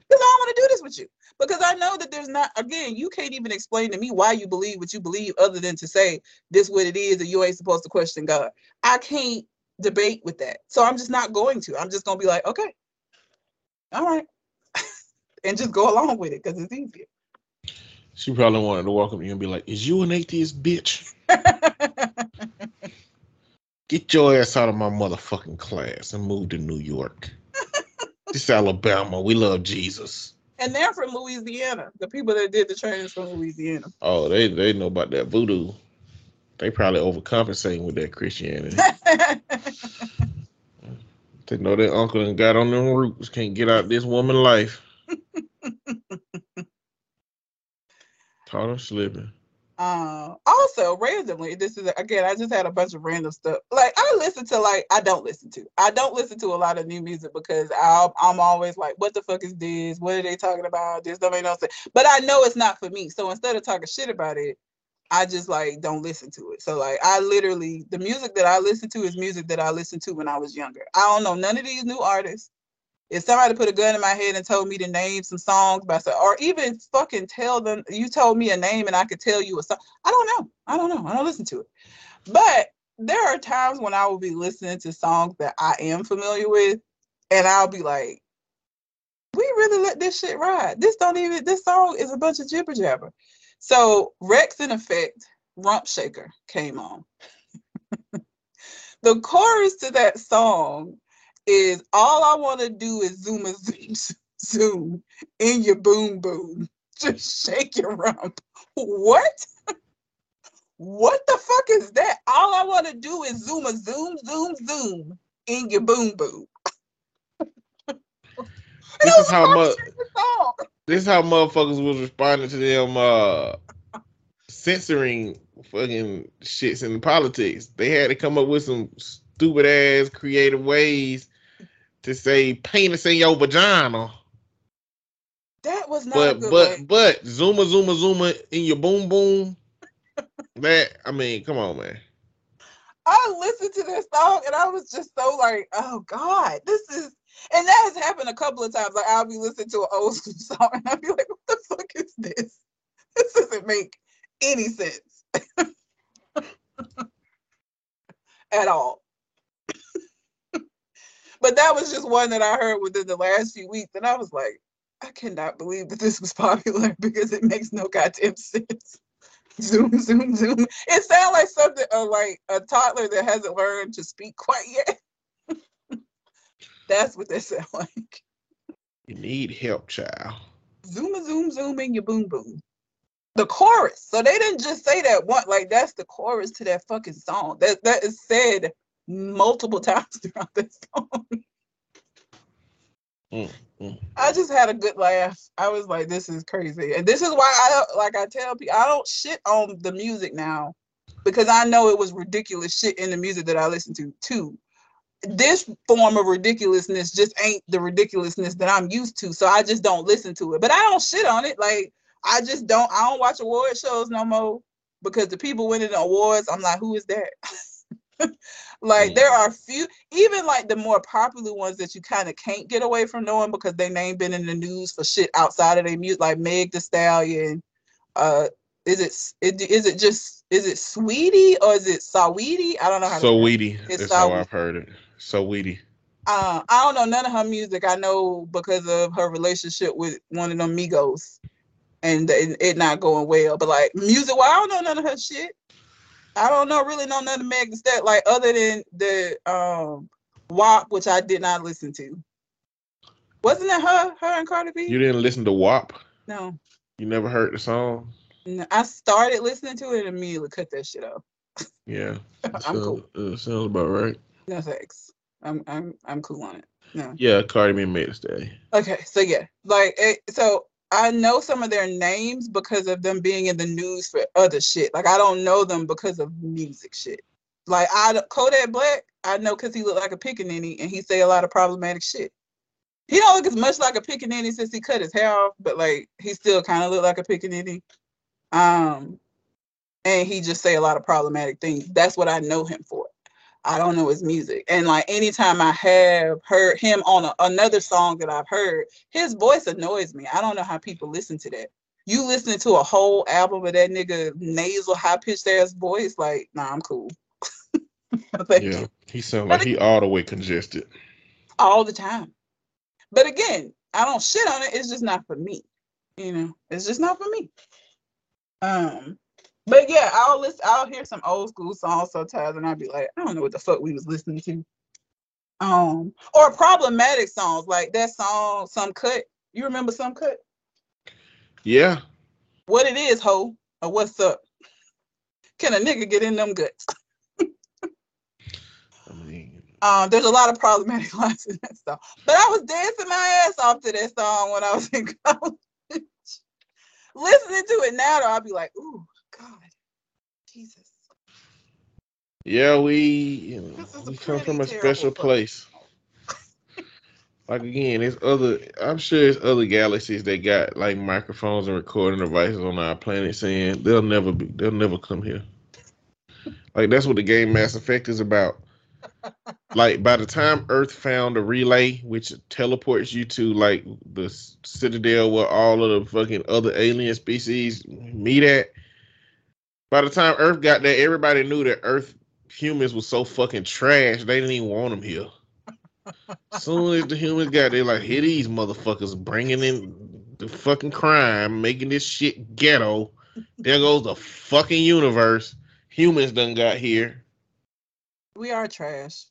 because I don't want to do this with you. Because I know that there's not, again, you can't even explain to me why you believe what you believe other than to say this what it is and you ain't supposed to question God. I can't debate with that. So I'm just not going to. I'm just gonna be like, okay, all right. and just go along with it because it's easier. She probably wanted to welcome you and be like, Is you an atheist bitch? Get your ass out of my motherfucking class and move to New York. This Alabama. We love Jesus. And they're from Louisiana. The people that did the trainings from Louisiana. Oh, they they know about that voodoo. They probably overcompensating with that Christianity. they know their uncle and got on them roots, can't get out this woman life. Taught them slipping. Uh, also, randomly, this is again, I just had a bunch of random stuff. Like I listen to like I don't listen to. I don't listen to a lot of new music because i am always like, what the fuck is this? What are they talking about? This don't make no sense. But I know it's not for me. So instead of talking shit about it, I just like don't listen to it. So like I literally the music that I listen to is music that I listened to when I was younger. I don't know none of these new artists if somebody put a gun in my head and told me to name some songs by or even fucking tell them you told me a name and I could tell you a song. I don't know. I don't know. I don't listen to it. But there are times when I will be listening to songs that I am familiar with, and I'll be like, we really let this shit ride. This don't even this song is a bunch of jibber jabber. So Wreckx-n-Effect, Rump Shaker came on. the chorus to that song is all I want to do is zoom a zoom zoom in your boom boom. Just shake your rump. What? what the fuck is that? All I want to do is zoom a zoom zoom zoom in your boom boom. this is how much. This is how motherfuckers was responding to them uh censoring fucking shits in politics. They had to come up with some stupid ass creative ways to say penis in your vagina. That was not but but way. but zuma zuma zuma in your boom boom. that I mean, come on, man. I listened to this song and I was just so like, oh God, this is and that has happened a couple of times. Like I'll be listening to an old school song and I'll be like, what the fuck is this? This doesn't make any sense at all. But that was just one that I heard within the last few weeks, and I was like, I cannot believe that this was popular because it makes no goddamn sense. Zoom, zoom, zoom. It sounds like something uh, like a toddler that hasn't learned to speak quite yet. That's what they sound like. You need help, child. Zoom, zoom, zoom in your boom, boom. The chorus. So they didn't just say that one. Like that's the chorus to that fucking song. That that is said multiple times throughout this song. Mm, mm. I just had a good laugh. I was like, "This is crazy," and this is why I like I tell people I don't shit on the music now because I know it was ridiculous shit in the music that I listened to too. This form of ridiculousness just ain't the ridiculousness that I'm used to, so I just don't listen to it. But I don't shit on it. Like I just don't. I don't watch award shows no more because the people winning the awards, I'm like, who is that? like there are few even like the more popular ones that you kind of can't get away from knowing because their name been in the news for shit outside of their music like meg the stallion uh is it is it just is it sweetie or is it saweetie? I don't know how Saweetie. it's that's how i've heard it. Saweetie. uh, i don't know none of her music. I know because of her relationship with one of them migos and it not going well but like music well i don't know none of her shit I don't know, really know none of Megan Stallion, like other than the um WAP, which I did not listen to. Wasn't it her, her and Cardi B? You didn't listen to WAP? No. You never heard the song? No, I started listening to it and immediately cut that shit off. Yeah. I'm sounds, cool. Uh, sounds about right. No thanks. I'm I'm I'm cool on it. No. Yeah, Cardi B made a stay. Okay, so yeah, like it, so I know some of their names because of them being in the news for other shit. Like I don't know them because of music shit. Like I Kodak Black, I know because he looked like a pickaninny and he say a lot of problematic shit. He don't look as much like a pickaninny since he cut his hair off, but like he still kind of look like a pickaninny. Um, and he just say a lot of problematic things. That's what I know him for. I don't know his music. And like anytime I have heard him on a, another song that I've heard, his voice annoys me. I don't know how people listen to that. You listening to a whole album of that nigga nasal, high pitched ass voice, like, nah, I'm cool. yeah, you. he sounds like he all the way congested. All the time. But again, I don't shit on it. It's just not for me. You know, it's just not for me. Um, but yeah, I'll listen. I'll hear some old school songs sometimes, and I'll be like, I don't know what the fuck we was listening to. Um, or problematic songs like that song, some cut. You remember some cut? Yeah. What it is, ho, or what's up? Can a nigga get in them guts? I mean, Um, there's a lot of problematic lines in that song. But I was dancing my ass off to that song when I was in college. Listening to it now, though, I'll be like, ooh, Jesus. yeah, we you know, This is a we come from a special terrible place. Like again, there's other. I'm sure there's other galaxies that got like microphones and recording devices on our planet saying they'll never be. They'll never come here. Like that's what the game Mass Effect is about. Like by the time Earth found a relay which teleports you to like the citadel where all of the fucking other alien species meet at. By the time Earth got there, everybody knew that Earth humans was so fucking trash they didn't even want them here. As Soon as the humans got there, like here these motherfuckers bringing in the fucking crime, making this shit ghetto. There goes the fucking universe. Humans done got here. We are trash.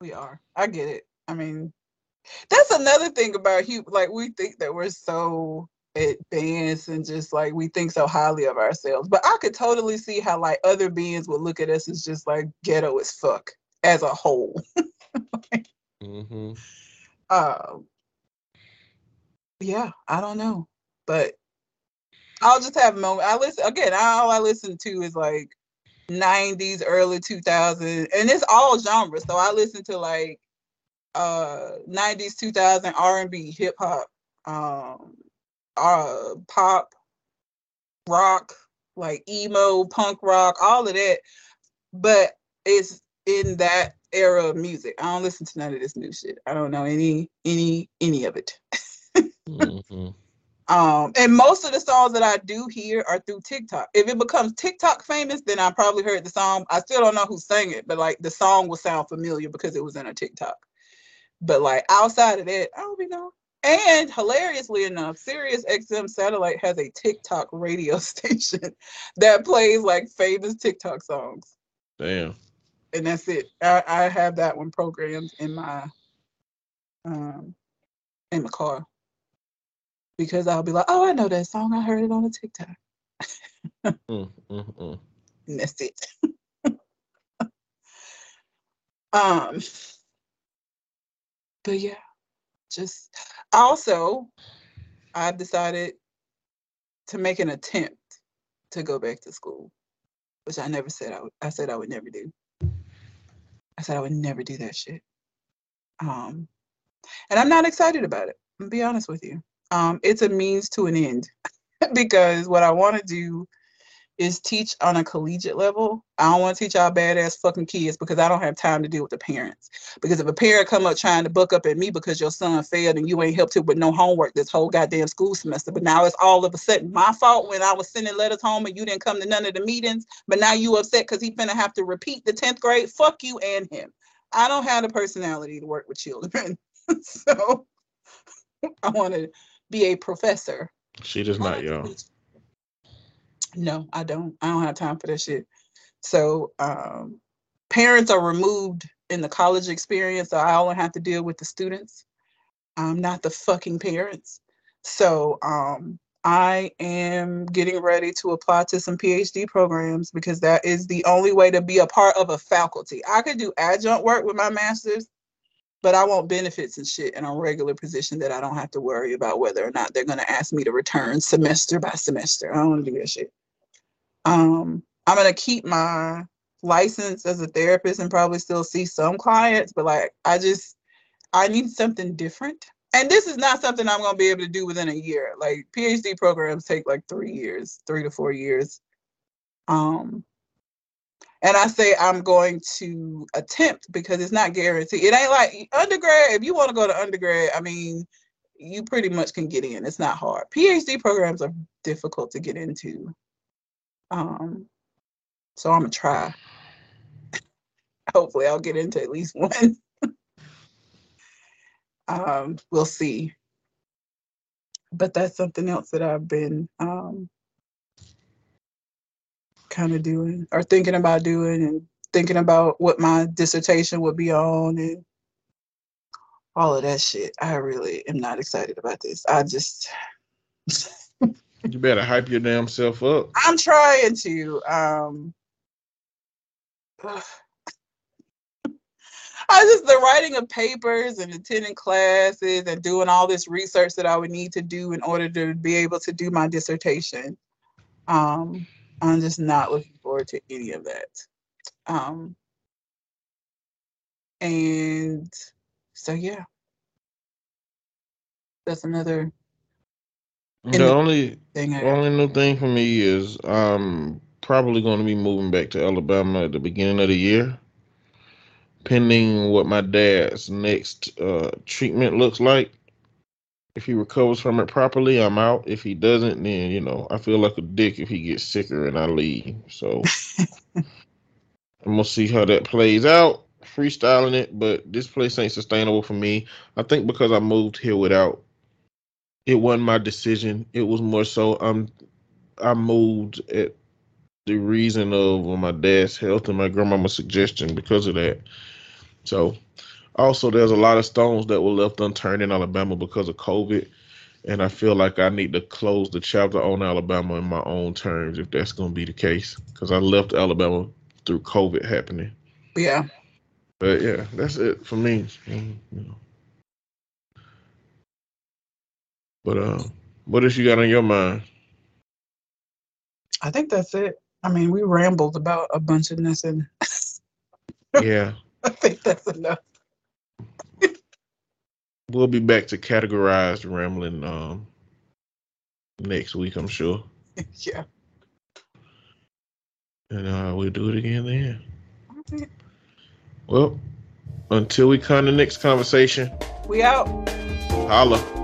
We are. I get it. I mean, that's another thing about. Like we think that we're so advanced and just like we think so highly of ourselves. But I could totally see how like other beings would look at us as just like ghetto as fuck as a whole. Mm-hmm. Um, yeah, I don't know, but I'll just have a moment. I listen again. All I listen to is like '90s, early 2000s, and it's all genres. So I listen to like uh '90s, 2000 R&B, hip hop, um, uh, pop, rock, like emo, punk rock, all of that. But it's in that era of music. I don't listen to none of this new shit. I don't know any, any, any of it. Mm-hmm. Um, and most of the songs that I do hear are through TikTok. If it becomes TikTok famous, then I probably heard the song. I still don't know who sang it, but like the song will sound familiar because it was in a TikTok. But like outside of that, I don't be know. And hilariously enough, Sirius XM satellite has a TikTok radio station that plays like famous TikTok songs. Damn. And that's it. I, I have that one programmed in my um in my car because I'll be like, oh, I know that song. I heard it on a TikTok. Mm, mm, mm. And that's it. um, but yeah, just also, I've decided to make an attempt to go back to school, which I never said I would. I said I would never do. I said I would never do that shit. Um, and I'm not excited about it. I'm be honest with you. Um, it's a means to an end because what I want to do is teach on a collegiate level. I don't want to teach our badass fucking kids because I don't have time to deal with the parents. Because if a parent come up trying to buck up at me because your son failed and you ain't helped him with no homework this whole goddamn school semester, but now it's all of a sudden my fault when I was sending letters home and you didn't come to none of the meetings, but now you upset because he finna have to repeat the 10th grade. Fuck you and him. I don't have the personality to work with children. so I want to be a professor She does not, y'all. No, I don't. I don't have time for that shit. So um, parents are removed in the college experience, so I only have to deal with the students. I'm not the fucking parents. So um, I am getting ready to apply to some PhD programs because that is the only way to be a part of a faculty. I could do adjunct work with my master's, but I want benefits and shit in a regular position that I don't have to worry about whether or not they're going to ask me to return semester by semester. I don't want to do that shit. Um, I'm to keep my license as a therapist and probably still see some clients, but like I just I need something different. And this is not something I'm to be able to do within a year. Like PhD programs take like 3 years, 3 to 4 years. Um and I say I'm going to attempt because it's not guaranteed. It ain't like undergrad. If you want to go to undergrad, I mean, you pretty much can get in. It's not hard. PhD programs are difficult to get into. Um, so I'm gonna try. Hopefully, I'll get into at least one. um, we'll see. But that's something else that I've been um, kind of doing or thinking about doing and thinking about what my dissertation would be on and all of that shit. I really am not excited about this. I just you better hype your damn self up. I'm trying to. Um, I just the writing of papers and attending classes and doing all this research that I would need to do in order to be able to do my dissertation. Um, I'm just not looking forward to any of that. Um, and so yeah, that's another. The only only new thing for me is I'm probably going to be moving back to Alabama at the beginning of the year, pending what my dad's next uh, treatment looks like. If he recovers from it properly, I'm out. If he doesn't, then you know I feel like a dick if he gets sicker and I leave. So I'm gonna see how that plays out. Freestyling it, but this place ain't sustainable for me. I think because I moved here without it wasn't my decision. It was more so I'm I moved at the reason of my dad's health and my grandmama's suggestion because of that. So also there's a lot of stones that were left unturned in Alabama because of COVID. And I feel like I need to close the chapter on Alabama in my own terms if that's gonna be the case. Because I left Alabama through COVID happening. Yeah. But yeah, that's it for me. You know. But uh, what else you got on your mind? I think that's it. I mean, we rambled about a bunch of nothing. Yeah, I think that's enough. we'll be back to categorized rambling um next week, I'm sure. yeah. And uh, we'll do it again then. Okay. Well, until we come to the next conversation, We out. holla.